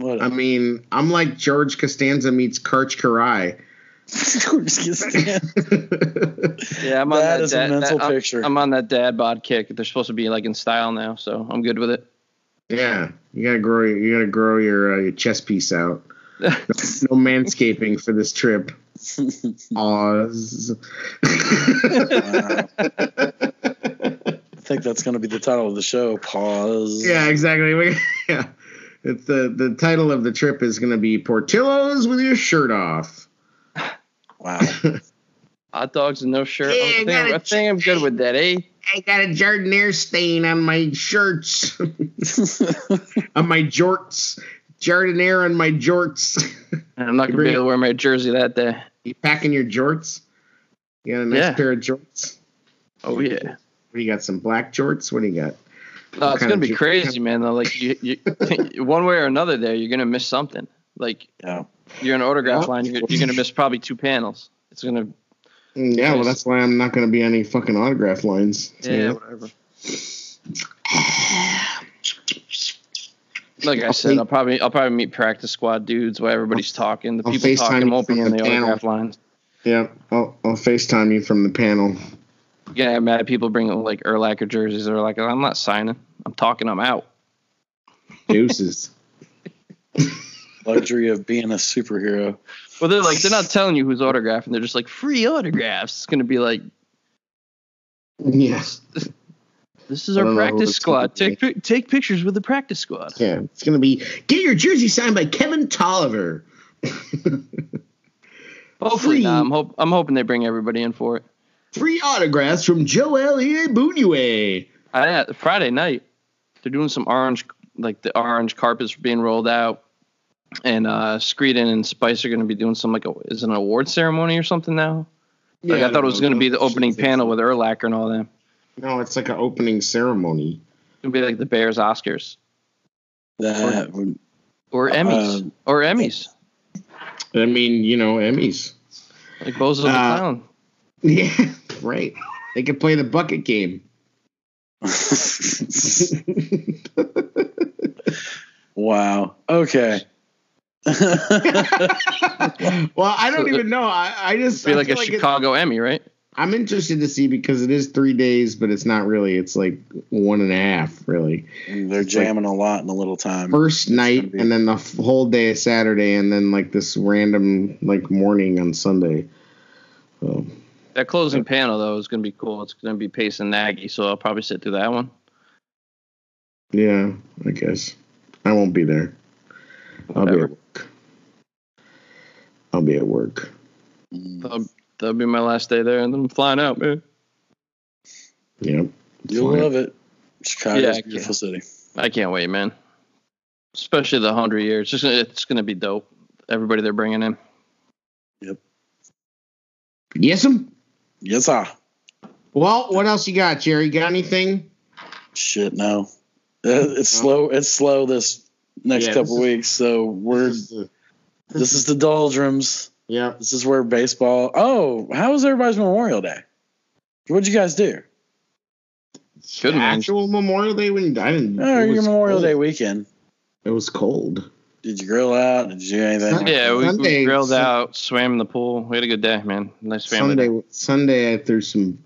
Speaker 2: it.
Speaker 1: I mean, I'm like George Costanza meets Karch Kiraly. George Costanza.
Speaker 3: Yeah, I'm on
Speaker 2: That
Speaker 3: that.
Speaker 2: is a
Speaker 3: dad,
Speaker 2: mental
Speaker 3: that- I'm-
Speaker 2: picture.
Speaker 3: I'm on that dad bod kick. They're supposed to be like in style now, so I'm good with it.
Speaker 1: yeah, you gotta grow. You gotta grow your uh, your chest piece out. No, no manscaping for this trip. Oz.
Speaker 2: Wow. I think that's going to be the title of the show. Pause.
Speaker 1: yeah, exactly. We- yeah, it's the the title of the trip is gonna be Portillo's with your shirt off.
Speaker 2: Wow.
Speaker 3: Hot dogs and no shirt.
Speaker 1: Yeah,
Speaker 3: I, think,
Speaker 1: gotta
Speaker 3: I think I'm good with that, eh?
Speaker 1: I got a Jardiniere stain on my shirts, on my jorts. Jardiniere on my jorts.
Speaker 3: And I'm not gonna be able to wear my jersey that day.
Speaker 1: you packing your jorts? You got a nice
Speaker 3: Yeah.
Speaker 1: pair of jorts?
Speaker 3: Oh yeah.
Speaker 1: What do you got? Some black jorts? What do you got?
Speaker 3: No, it's gonna be
Speaker 1: jer-
Speaker 3: crazy, man. Though, like you, you, one way or another, there you're gonna miss something. Like
Speaker 2: Yeah.
Speaker 3: you're in an autograph
Speaker 1: Yeah.
Speaker 3: line, you're, you're gonna miss probably two panels. It's gonna
Speaker 1: Mm, Yeah, well, that's why I'm not going to be any fucking autograph lines.
Speaker 3: yeah,
Speaker 1: Yeah.
Speaker 3: whatever. Like I
Speaker 1: I'll
Speaker 3: said, I'll probably I'll probably meet practice squad dudes while everybody's talking. The
Speaker 1: I'll
Speaker 3: people
Speaker 1: FaceTime
Speaker 3: talking
Speaker 1: you
Speaker 3: won't be
Speaker 1: from
Speaker 3: in
Speaker 1: the
Speaker 3: the
Speaker 1: panel.
Speaker 3: autograph lines.
Speaker 1: Yeah, I'll, I'll FaceTime you from the panel.
Speaker 3: You're gonna have mad people bringing like Urlacher jerseys. They're like, I'm not signing. I'm talking. I'm out.
Speaker 1: Deuces.
Speaker 2: Luxury of being a superhero.
Speaker 3: Well, they're like they're not telling you who's autographing. They're just like free autographs. It's gonna be like
Speaker 1: yes.
Speaker 3: this is our
Speaker 1: don't know who
Speaker 3: practice squad. Take pic- take pictures with the practice squad.
Speaker 1: Yeah, it's going to be get your jersey signed by Kevin Toliver.
Speaker 3: Hopefully, not. I'm hope I'm hoping they bring everybody in for it.
Speaker 1: Free autographs from Joel Bunue.
Speaker 3: I, Friday night, they're doing some orange, like the orange carpets being rolled out, and uh Screeden and Spice are going to be doing some like a is it an award ceremony or something now? Like I thought it was going to be the opening panel with Urlacher and all them.
Speaker 1: No, it's like an opening ceremony.
Speaker 3: gonna be like the Bears Oscars
Speaker 2: That would,
Speaker 3: or Emmys
Speaker 2: Uh,
Speaker 3: or Emmys,
Speaker 1: I mean, you know, Emmys.
Speaker 3: like Bozo the
Speaker 1: Uh,
Speaker 3: Clown.
Speaker 1: Yeah, right. They could play the bucket game.
Speaker 2: wow. Okay.
Speaker 1: well, I don't even know. I, I just
Speaker 3: Be
Speaker 1: I
Speaker 3: like
Speaker 1: feel
Speaker 3: a
Speaker 1: it-
Speaker 3: Chicago Emmy, right?
Speaker 1: I'm interested to see because it is three days, but it's not really. It's like one and a half, really.
Speaker 2: Mm, they're jamming a lot in a little time.
Speaker 1: First night,
Speaker 2: be-
Speaker 1: and then the whole day of Saturday, and then like this random like morning on Sunday. So
Speaker 3: That closing panel though is gonna be cool. It's gonna be Pace and Nagy, so I'll probably sit through that one.
Speaker 1: yeah, I guess I won't be there. I'll be at work. I'll be at work.
Speaker 3: That'll, that'll be my last day there, and then I'm flying out, man.
Speaker 1: Yep.
Speaker 2: You'll
Speaker 1: Fine.
Speaker 2: love it. Chicago's
Speaker 3: Yeah,
Speaker 2: a beautiful city.
Speaker 3: I can't wait, man. Especially the hundred years. It's just gonna, it's gonna be dope. Everybody they're bringing in. Yep.
Speaker 1: Yes'm.
Speaker 2: Yes, ah.
Speaker 1: Well, what else you got, Jerry? Got anything?
Speaker 2: Shit, no. Uh, It's slow. It's slow this next
Speaker 1: Yeah,
Speaker 2: couple
Speaker 1: this is-
Speaker 2: weeks. So we're this is the doldrums.
Speaker 1: Yeah.
Speaker 2: This is where baseball. Oh, how was everybody's Memorial Day? What'd you guys do?
Speaker 3: Good man.
Speaker 1: Actual Memorial Day when I didn't.
Speaker 2: Oh, your Memorial
Speaker 1: cold.
Speaker 2: Day weekend.
Speaker 1: It was cold.
Speaker 2: Did you grill out? Did you do anything?
Speaker 1: Sunday-
Speaker 3: Yeah, we, we grilled
Speaker 1: Sun-
Speaker 3: out, swam in the pool. We had a good day, man. Nice family.
Speaker 1: Sunday. Sunday I threw some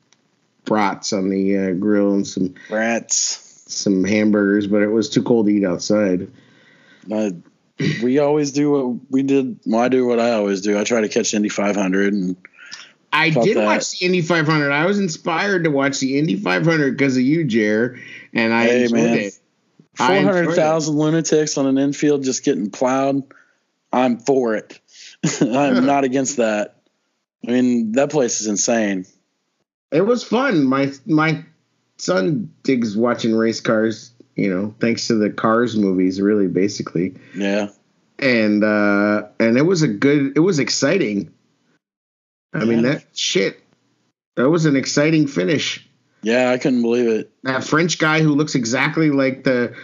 Speaker 1: brats on the uh, grill and some
Speaker 2: brats,
Speaker 1: some hamburgers, but it was too cold to eat outside.
Speaker 2: Uh, we always do what we did. Well, I do what I always do. I try to catch Indy 500, and
Speaker 1: I did
Speaker 2: that.
Speaker 1: watch the Indy 500. I was inspired to watch the Indy 500 because of you, Jer, and I
Speaker 2: Hey,
Speaker 1: enjoyed
Speaker 2: man.
Speaker 1: it. Enjoyed it.
Speaker 2: 400,000 lunatics on an infield just getting plowed. I'm for it. I'm not against that. I mean, that place is insane.
Speaker 1: It was fun. My my son digs watching race cars. You know, thanks to the Cars movies, really, basically.
Speaker 2: Yeah.
Speaker 1: and uh and it was a good it was exciting i mean that shit that was an exciting finish
Speaker 2: Yeah, I couldn't believe it.
Speaker 1: that french guy who looks exactly like the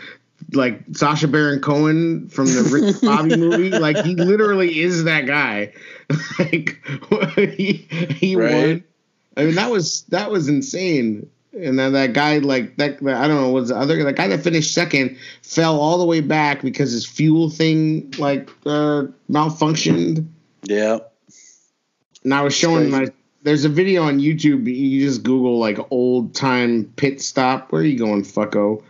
Speaker 1: like Sacha Baron Cohen from the Rick Bobby movie, like he literally is that guy. like he, he
Speaker 2: Right.
Speaker 1: won. I mean, that was that was insane. And then that guy, like that, I don't know, was the other the guy that finished second fell all the way back because his fuel thing like uh, malfunctioned.
Speaker 2: Yeah.
Speaker 1: And I was showing my. There's a video on YouTube. You just Google like old time pit stop. Where are you going, fucko?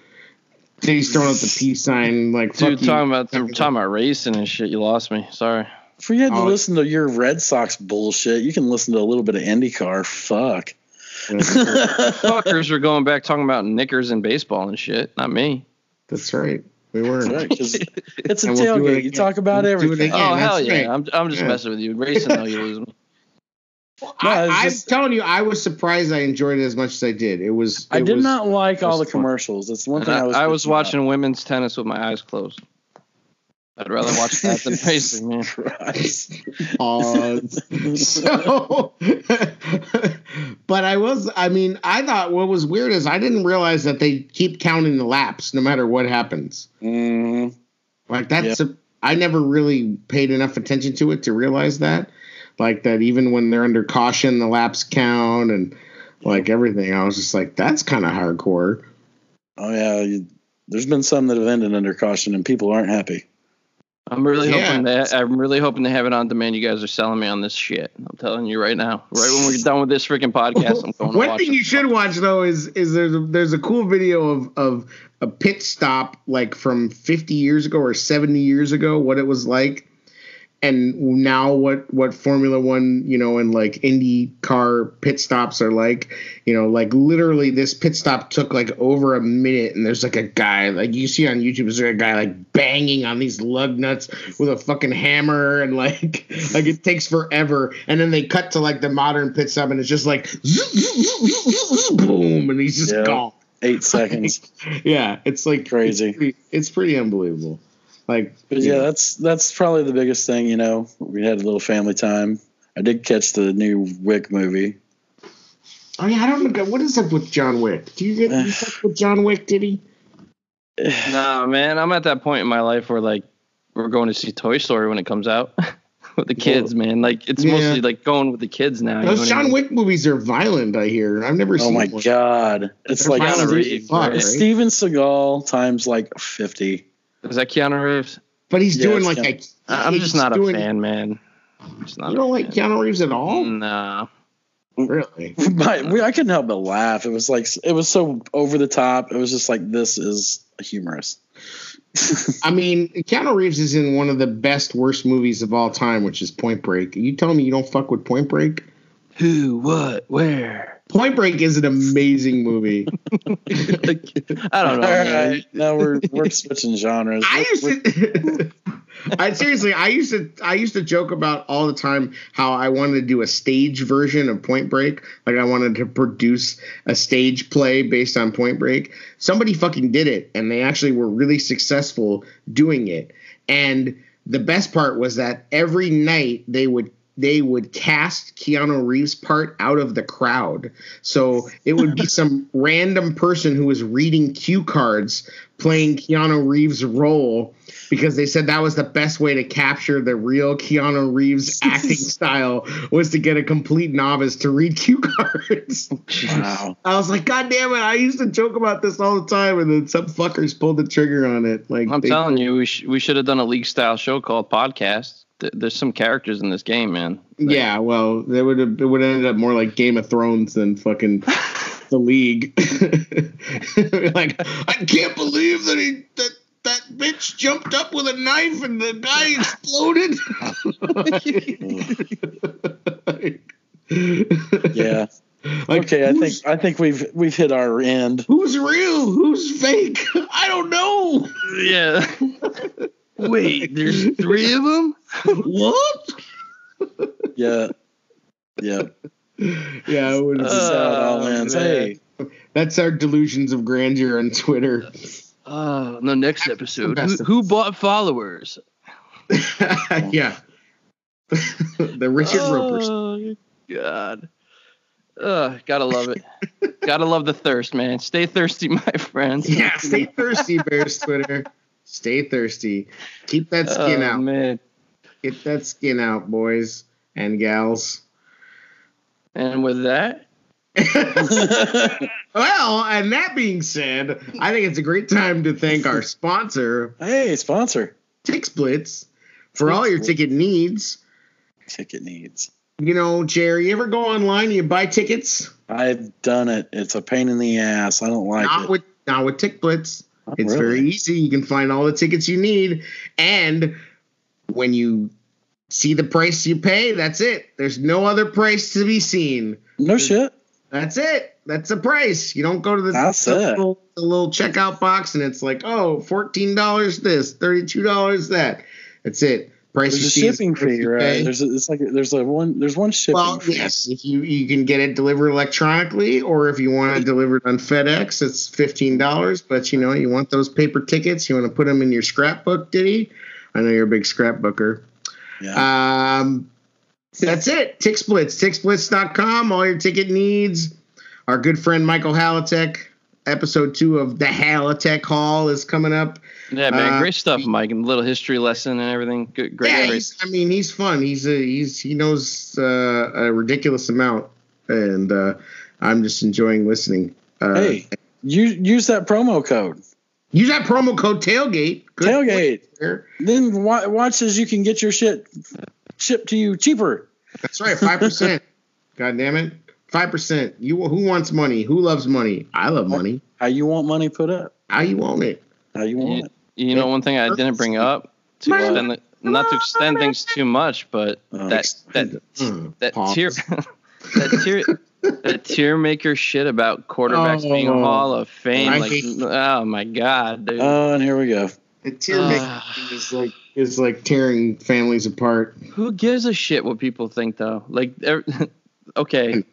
Speaker 1: Then he's throwing up the peace sign, like
Speaker 3: Dude,
Speaker 1: fuck you.
Speaker 3: talking about talking about racing and shit. You lost me. Sorry.
Speaker 2: If we had to
Speaker 1: Oh.
Speaker 2: listen to your Red Sox bullshit, you can listen to a little bit of IndyCar. Fuck.
Speaker 3: Fuckers were going back talking about knickers and baseball and shit. Not me.
Speaker 1: That's right. We were.
Speaker 2: Right, 'cause it's a
Speaker 1: And we'll it
Speaker 2: tailgate. You talk about
Speaker 1: We'll
Speaker 2: everything.
Speaker 1: again.
Speaker 3: oh hell
Speaker 1: that's
Speaker 3: yeah!
Speaker 1: right.
Speaker 3: I'm I'm just
Speaker 1: Yeah.
Speaker 3: messing with you. Racing though, you lose me.
Speaker 1: I,
Speaker 2: it's
Speaker 1: I'm telling you, I was surprised. I enjoyed it as much as I did. It was.
Speaker 2: I did
Speaker 1: was-
Speaker 2: not like all the
Speaker 1: fun.
Speaker 2: commercials. That's one
Speaker 3: And
Speaker 2: thing I,
Speaker 3: I,
Speaker 2: was.
Speaker 3: I was
Speaker 2: bitching about.
Speaker 3: watching women's tennis with my eyes closed. I'd rather watch that than racing, man.
Speaker 2: Christ.
Speaker 1: Pause. so, but I was. I mean, I thought what was weird is I didn't realize that they keep counting the laps no matter what happens.
Speaker 2: Mhm.
Speaker 1: Like that's. A, I never really paid enough attention to it to realize that. Like that, even when they're under caution, the laps count and like everything. I was just like, that's kind of hardcore.
Speaker 2: Oh yeah, you, there's been some that have ended under caution, and people aren't happy.
Speaker 3: I'm really
Speaker 1: Yeah.
Speaker 3: hoping that I'm really hoping to have it on demand. You guys are selling me on this shit. I'm telling you right now. Right when we're done with this freaking podcast, I'm going to
Speaker 1: One
Speaker 3: watch
Speaker 1: thing
Speaker 3: it.
Speaker 1: you should watch though is is there's a, there's a cool video of of a pit stop like from 50 years ago or 70 years ago, what it was like, and now what what Formula One you know and like Indy car pit stops are like. You know, like literally this pit stop took like over a minute, and there's like a guy like you see on YouTube, is there a guy like banging on these lug nuts with a fucking hammer, and like like it takes forever, and then they cut to like the modern pit stop, and it's just like boom, and he's just
Speaker 2: Yeah.
Speaker 1: gone.
Speaker 2: Eight seconds.
Speaker 1: Yeah, it's like
Speaker 2: Crazy.
Speaker 1: It's pretty, it's pretty unbelievable. Like,
Speaker 2: But yeah, that's that's probably the biggest thing. You know, we had a little family time. I did catch the new Wick movie.
Speaker 1: oh yeah, I don't know what is up with John Wick. Do you get you with John Wick? Did he?
Speaker 3: nah, man, I'm at that point in my life where like we're going to see Toy Story when it comes out with the kids, man. Like it's
Speaker 1: Yeah.
Speaker 3: mostly like going with the kids now. you know
Speaker 1: Those
Speaker 3: what I
Speaker 1: John
Speaker 3: mean?
Speaker 1: Wick movies are violent. I hear. I've never
Speaker 2: Oh
Speaker 1: seen.
Speaker 2: my
Speaker 1: one.
Speaker 2: god, it's
Speaker 1: They're
Speaker 2: like
Speaker 1: violent
Speaker 3: Keanu
Speaker 1: fuck,
Speaker 3: right?
Speaker 2: Steven Seagal times like fifty.
Speaker 3: Is that Keanu Reeves?
Speaker 1: But he's
Speaker 2: Yeah,
Speaker 1: doing like
Speaker 2: Keanu-
Speaker 1: a.
Speaker 3: I- I'm just not a fan, man. I'm just not
Speaker 1: You don't like
Speaker 3: fan.
Speaker 1: Keanu Reeves at all?
Speaker 3: No.
Speaker 1: Really?
Speaker 2: But I couldn't help but laugh. It was like it was so over the top. It was just like this is humorous.
Speaker 1: I mean, Keanu Reeves is in one of the best worst movies of all time, which is Point Break. You telling me you don't fuck with Point Break?
Speaker 3: Who? What? Where?
Speaker 1: Point Break is an amazing movie.
Speaker 3: Like, I don't know.
Speaker 2: All right, now we're we're switching genres.
Speaker 1: I used to. I seriously, I used to, I used to joke about all the time how I wanted to do a stage version of Point Break. Like I wanted to produce a stage play based on Point Break. Somebody fucking did it, and they actually were really successful doing it. And the best part was that every night they would they would cast Keanu Reeves' part out of the crowd. So it would be some random person who was reading cue cards playing Keanu Reeves' role because they said that was the best way to capture the real Keanu Reeves acting style was to get a complete novice to read cue cards.
Speaker 2: Oh, wow.
Speaker 1: I was like, God damn it! I used to joke about this all the time, and then some fuckers pulled the trigger on it. Like
Speaker 3: I'm
Speaker 1: they-
Speaker 3: telling you, we, sh- we should have done a league style show called podcast. Th- There's some characters in this game, man. Like,
Speaker 1: Yeah, well, they would have it would have ended up more like Game of Thrones than fucking the league. like, I can't believe that he that that bitch jumped up with a knife and the guy exploded.
Speaker 2: Yeah.
Speaker 1: Like,
Speaker 2: okay, I think I think we've we've hit our end.
Speaker 1: who's real? Who's fake? I don't know.
Speaker 3: Yeah. Wait, there's three of them?
Speaker 1: what?
Speaker 2: Yeah. Yeah.
Speaker 1: Yeah, it would
Speaker 2: This is how it all
Speaker 3: Oh,
Speaker 2: ends.
Speaker 3: man.
Speaker 2: Hey,
Speaker 1: that's our delusions of grandeur on Twitter.
Speaker 3: Oh, the next episode. Who, who bought followers?
Speaker 1: yeah. the Richard Ropers.
Speaker 3: Oh, God. Uh, gotta love it. gotta love the thirst, man. Stay thirsty, my friends.
Speaker 1: Yeah, stay thirsty, Bears Twitter. Stay thirsty. Keep that skin
Speaker 3: oh,
Speaker 1: out.
Speaker 3: man.
Speaker 1: Get that skin out, boys and gals.
Speaker 3: And with that,
Speaker 1: Well, and that being said, I think it's a great time to thank our sponsor,
Speaker 2: hey, sponsor.
Speaker 1: Tix Blitz, for all your ticket needs.
Speaker 2: Ticket needs.
Speaker 1: You know, Jerry, you ever go online and you buy tickets?
Speaker 2: I've done it. It's a pain in the ass. I don't like it.
Speaker 1: not
Speaker 2: it.
Speaker 1: with not with Tix
Speaker 2: Blitz.
Speaker 1: It's
Speaker 2: really.
Speaker 1: very easy. You can find all the tickets you need. And when you see the price you pay, that's it. There's no other price to be seen.
Speaker 2: No shit.
Speaker 1: That's it. That's the price. You don't go to the, the little, the little checkout box and it's like, oh, $14 this, $32 that. That's it. Price
Speaker 2: There's a shipping fee, right? There's a, it's like there's a one there's one shipping
Speaker 1: Well,
Speaker 2: fee.
Speaker 1: yes, if you you can get it delivered electronically, or if you want it delivered on FedEx, it's fifteen dollars. But you know, you want those paper tickets, you want to put them in your scrapbook, Diddy. I know you're a big scrapbooker.
Speaker 2: Yeah.
Speaker 1: Um, that's it. Tix Blitz, tixblitz.com, all your ticket needs. Our good friend Michael Halatek, episode two of the Halatek Hall is coming up.
Speaker 3: Yeah, man,
Speaker 1: Uh,
Speaker 3: great stuff, Mike. And little history lesson and everything. Good, great.
Speaker 1: yeah,
Speaker 3: great.
Speaker 1: I mean, he's fun. He's a, he's he knows uh, a ridiculous amount, and uh, I'm just enjoying listening. Uh,
Speaker 2: hey, you use that promo code
Speaker 1: use that promo code tailgate. Good
Speaker 2: tailgate. Then wa- watch as you can get your shit shipped to you cheaper.
Speaker 1: That's right, five percent. God damn it, five percent. You who wants money? Who loves money? I love money.
Speaker 2: How you want money put up?
Speaker 1: How you want it?
Speaker 2: How you want
Speaker 3: You,
Speaker 2: it?
Speaker 3: you know, one thing I didn't bring up to
Speaker 1: Money.
Speaker 3: extend the, not to extend things too much, but
Speaker 2: Oh.
Speaker 3: that that
Speaker 1: Mm,
Speaker 3: that
Speaker 1: pause.
Speaker 3: tier that tier that tier maker shit about quarterbacks being a
Speaker 1: Oh.
Speaker 3: Hall of Fame.
Speaker 1: I
Speaker 3: like, oh my god, dude.
Speaker 2: Oh, and here we go.
Speaker 1: The tear
Speaker 3: Ah.
Speaker 1: making is like is like tearing families apart,
Speaker 3: Who gives a shit what people think though? Like, okay,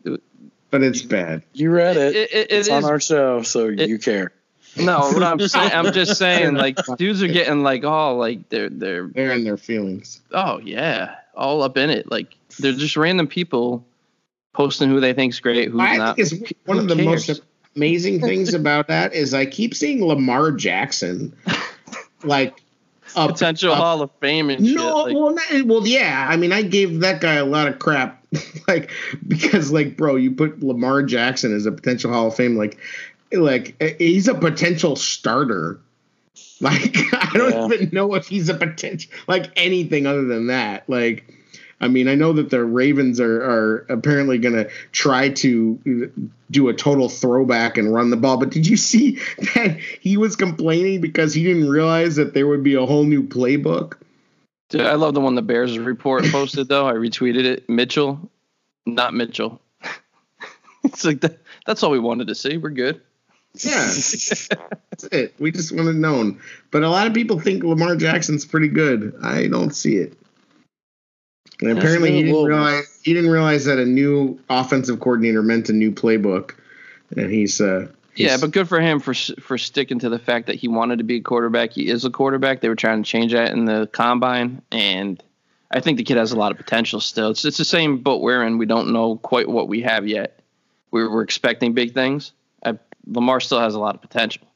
Speaker 1: but it's bad.
Speaker 2: You read it.
Speaker 3: It- it- it
Speaker 2: it's on our show, so
Speaker 3: it-
Speaker 2: you care.
Speaker 3: No, what I'm saying, I'm just saying, like, dudes are getting like, oh, like they're they're
Speaker 1: They're in their feelings.
Speaker 3: oh yeah, all up in it. Like they're just random people posting who they think's great, who's
Speaker 1: I
Speaker 3: not.
Speaker 1: think it's one of the most amazing things about that is I keep seeing Lamar Jackson, like
Speaker 3: a potential Hall of Fame and
Speaker 1: no,
Speaker 3: shit.
Speaker 1: well, not, well, yeah. I mean, I gave that guy a lot of crap, like because, like, bro, you put Lamar Jackson as a potential Hall of Fame, like, like eh, he's a potential starter. Like, I don't yeah. even know if he's a potential, like anything other than that. Like, I mean, I know that the Ravens are, are apparently going to try to do a total throwback and run the ball, but did you see that he was complaining because he didn't realize that there would be a whole new playbook?
Speaker 3: Dude, I love the one the Bears report posted though. I retweeted it. Mitchell, not Mitchell. it's like that, that's all we wanted to see. We're good.
Speaker 1: Yeah, that's it. We just wanted known. But a lot of people think Lamar Jackson's pretty good. I don't see it. And apparently he didn't realize he didn't realize that a new offensive coordinator meant a new playbook, and he's uh. He's,
Speaker 3: yeah, but good for him for for sticking to the fact that he wanted to be a quarterback. He is a quarterback. They were trying to change that in the combine, and I think the kid has a lot of potential still. It's it's the same boat we're in. We don't know quite what we have yet. We're we're expecting big things. I, Lamar still has a lot of potential.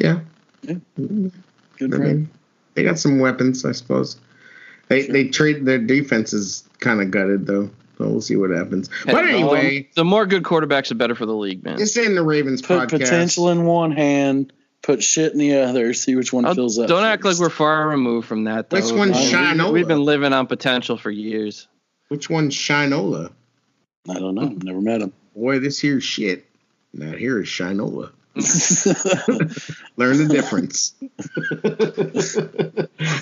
Speaker 1: Yeah. yeah. Good I mean, they got some weapons, I suppose. They sure. they trade their defense is kind of gutted though. So we'll see what happens. But anyway, um,
Speaker 3: the more good quarterbacks, the better for the league, man.
Speaker 1: This in the Ravens
Speaker 2: put
Speaker 1: podcast.
Speaker 2: potential in one hand, put shit in the other, see which one I'll, fills up.
Speaker 3: Don't first. act like we're far removed from that.
Speaker 1: Though. Which one's Shinola?
Speaker 3: We've been living on potential for years.
Speaker 1: Which one's Shinola?
Speaker 2: I don't know. Never met him.
Speaker 1: Boy, this here's shit. Now here is Shinola. Learn the difference.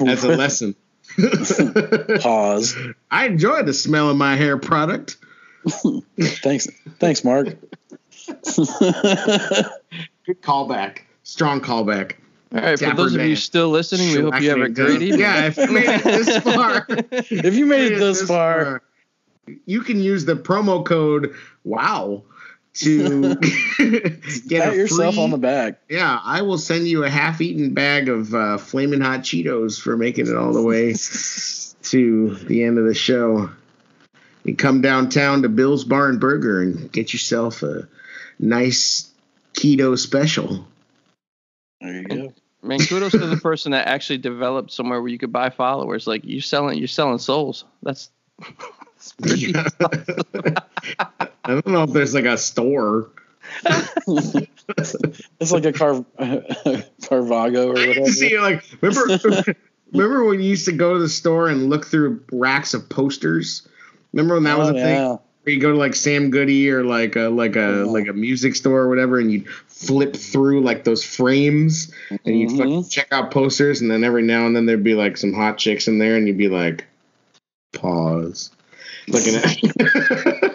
Speaker 1: As a lesson.
Speaker 2: Pause.
Speaker 1: I enjoy the smell of my hair product.
Speaker 2: thanks, thanks, Mark.
Speaker 1: Good callback. Strong callback.
Speaker 3: All right, Dapper for those man. of you still listening, we hope you have a great evening.
Speaker 1: Yeah, if you made it this far,
Speaker 2: if you made it this, this far, far,
Speaker 1: you can use the promo code WOW to
Speaker 2: get Pat yourself free, on the back.
Speaker 1: Yeah, I will send you a half-eaten bag of uh, flaming hot Cheetos for making it all the way to the end of the show. You come downtown to Bill's Bar and Burger and get yourself a nice keto special.
Speaker 2: There you go.
Speaker 3: Man, kudos to the person that actually developed somewhere where you could buy followers. Like you're selling, you're selling souls. That's
Speaker 1: I don't know if there's like a store.
Speaker 2: it's like a car Carvago or whatever.
Speaker 1: See, like remember remember when you used to go to the store and look through racks of posters? Remember when that oh, was a yeah. thing? Where you go to like Sam Goody or like a like a like a music store or whatever, and you'd flip through like those frames and you'd mm-hmm. check out posters, and then every now and then there'd be like some hot chicks in there, and you'd be like, pause looking at.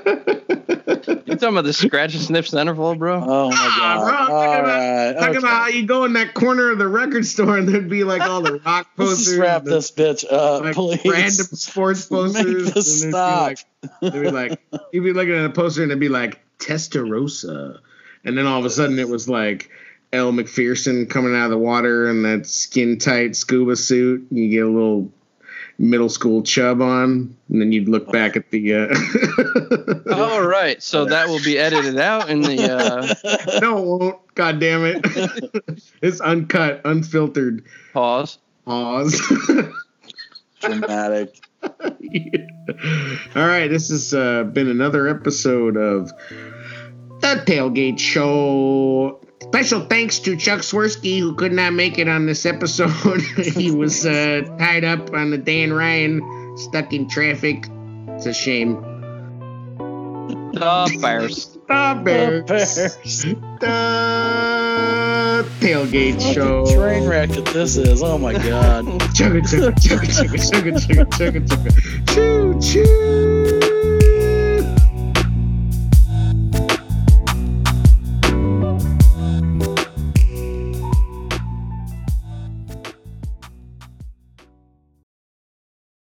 Speaker 1: You
Speaker 3: talking about the scratch and sniff centerfold, bro?
Speaker 2: Oh my god! Ah, bro,
Speaker 1: talking, about, right. talking okay. about how you go in that corner of the record store and there'd be like all the rock posters.
Speaker 2: Let's wrap this bitch up, like please.
Speaker 1: Random sports posters.
Speaker 2: Make this and stop.
Speaker 1: Be like, they'd be like, you'd be looking at a poster and it'd be like Testarossa, and then all of a sudden it was like. Elle Macpherson coming out of the water in that skin tight scuba suit. You get a little middle school chub on, and then you'd look back at the.
Speaker 3: Uh, All right, so that will be edited out in the.
Speaker 1: Uh... No, it won't. God damn it! it's uncut, unfiltered.
Speaker 3: Pause.
Speaker 1: Pause.
Speaker 2: Dramatic.
Speaker 1: yeah. All right, this has uh, been another episode of the Tailgate Show. Special thanks to Chuck Swirsky, who could not make it on this episode. he was uh, tied up on the Dan Ryan, stuck in traffic. It's a shame.
Speaker 3: The Bears.
Speaker 1: the Bears. The Tailgate Show.
Speaker 2: Train wreck that this is. Oh my God.
Speaker 1: chugga, chugga, chugga, chugga, chugga, chugga, chugga, chugga. Choo, choo.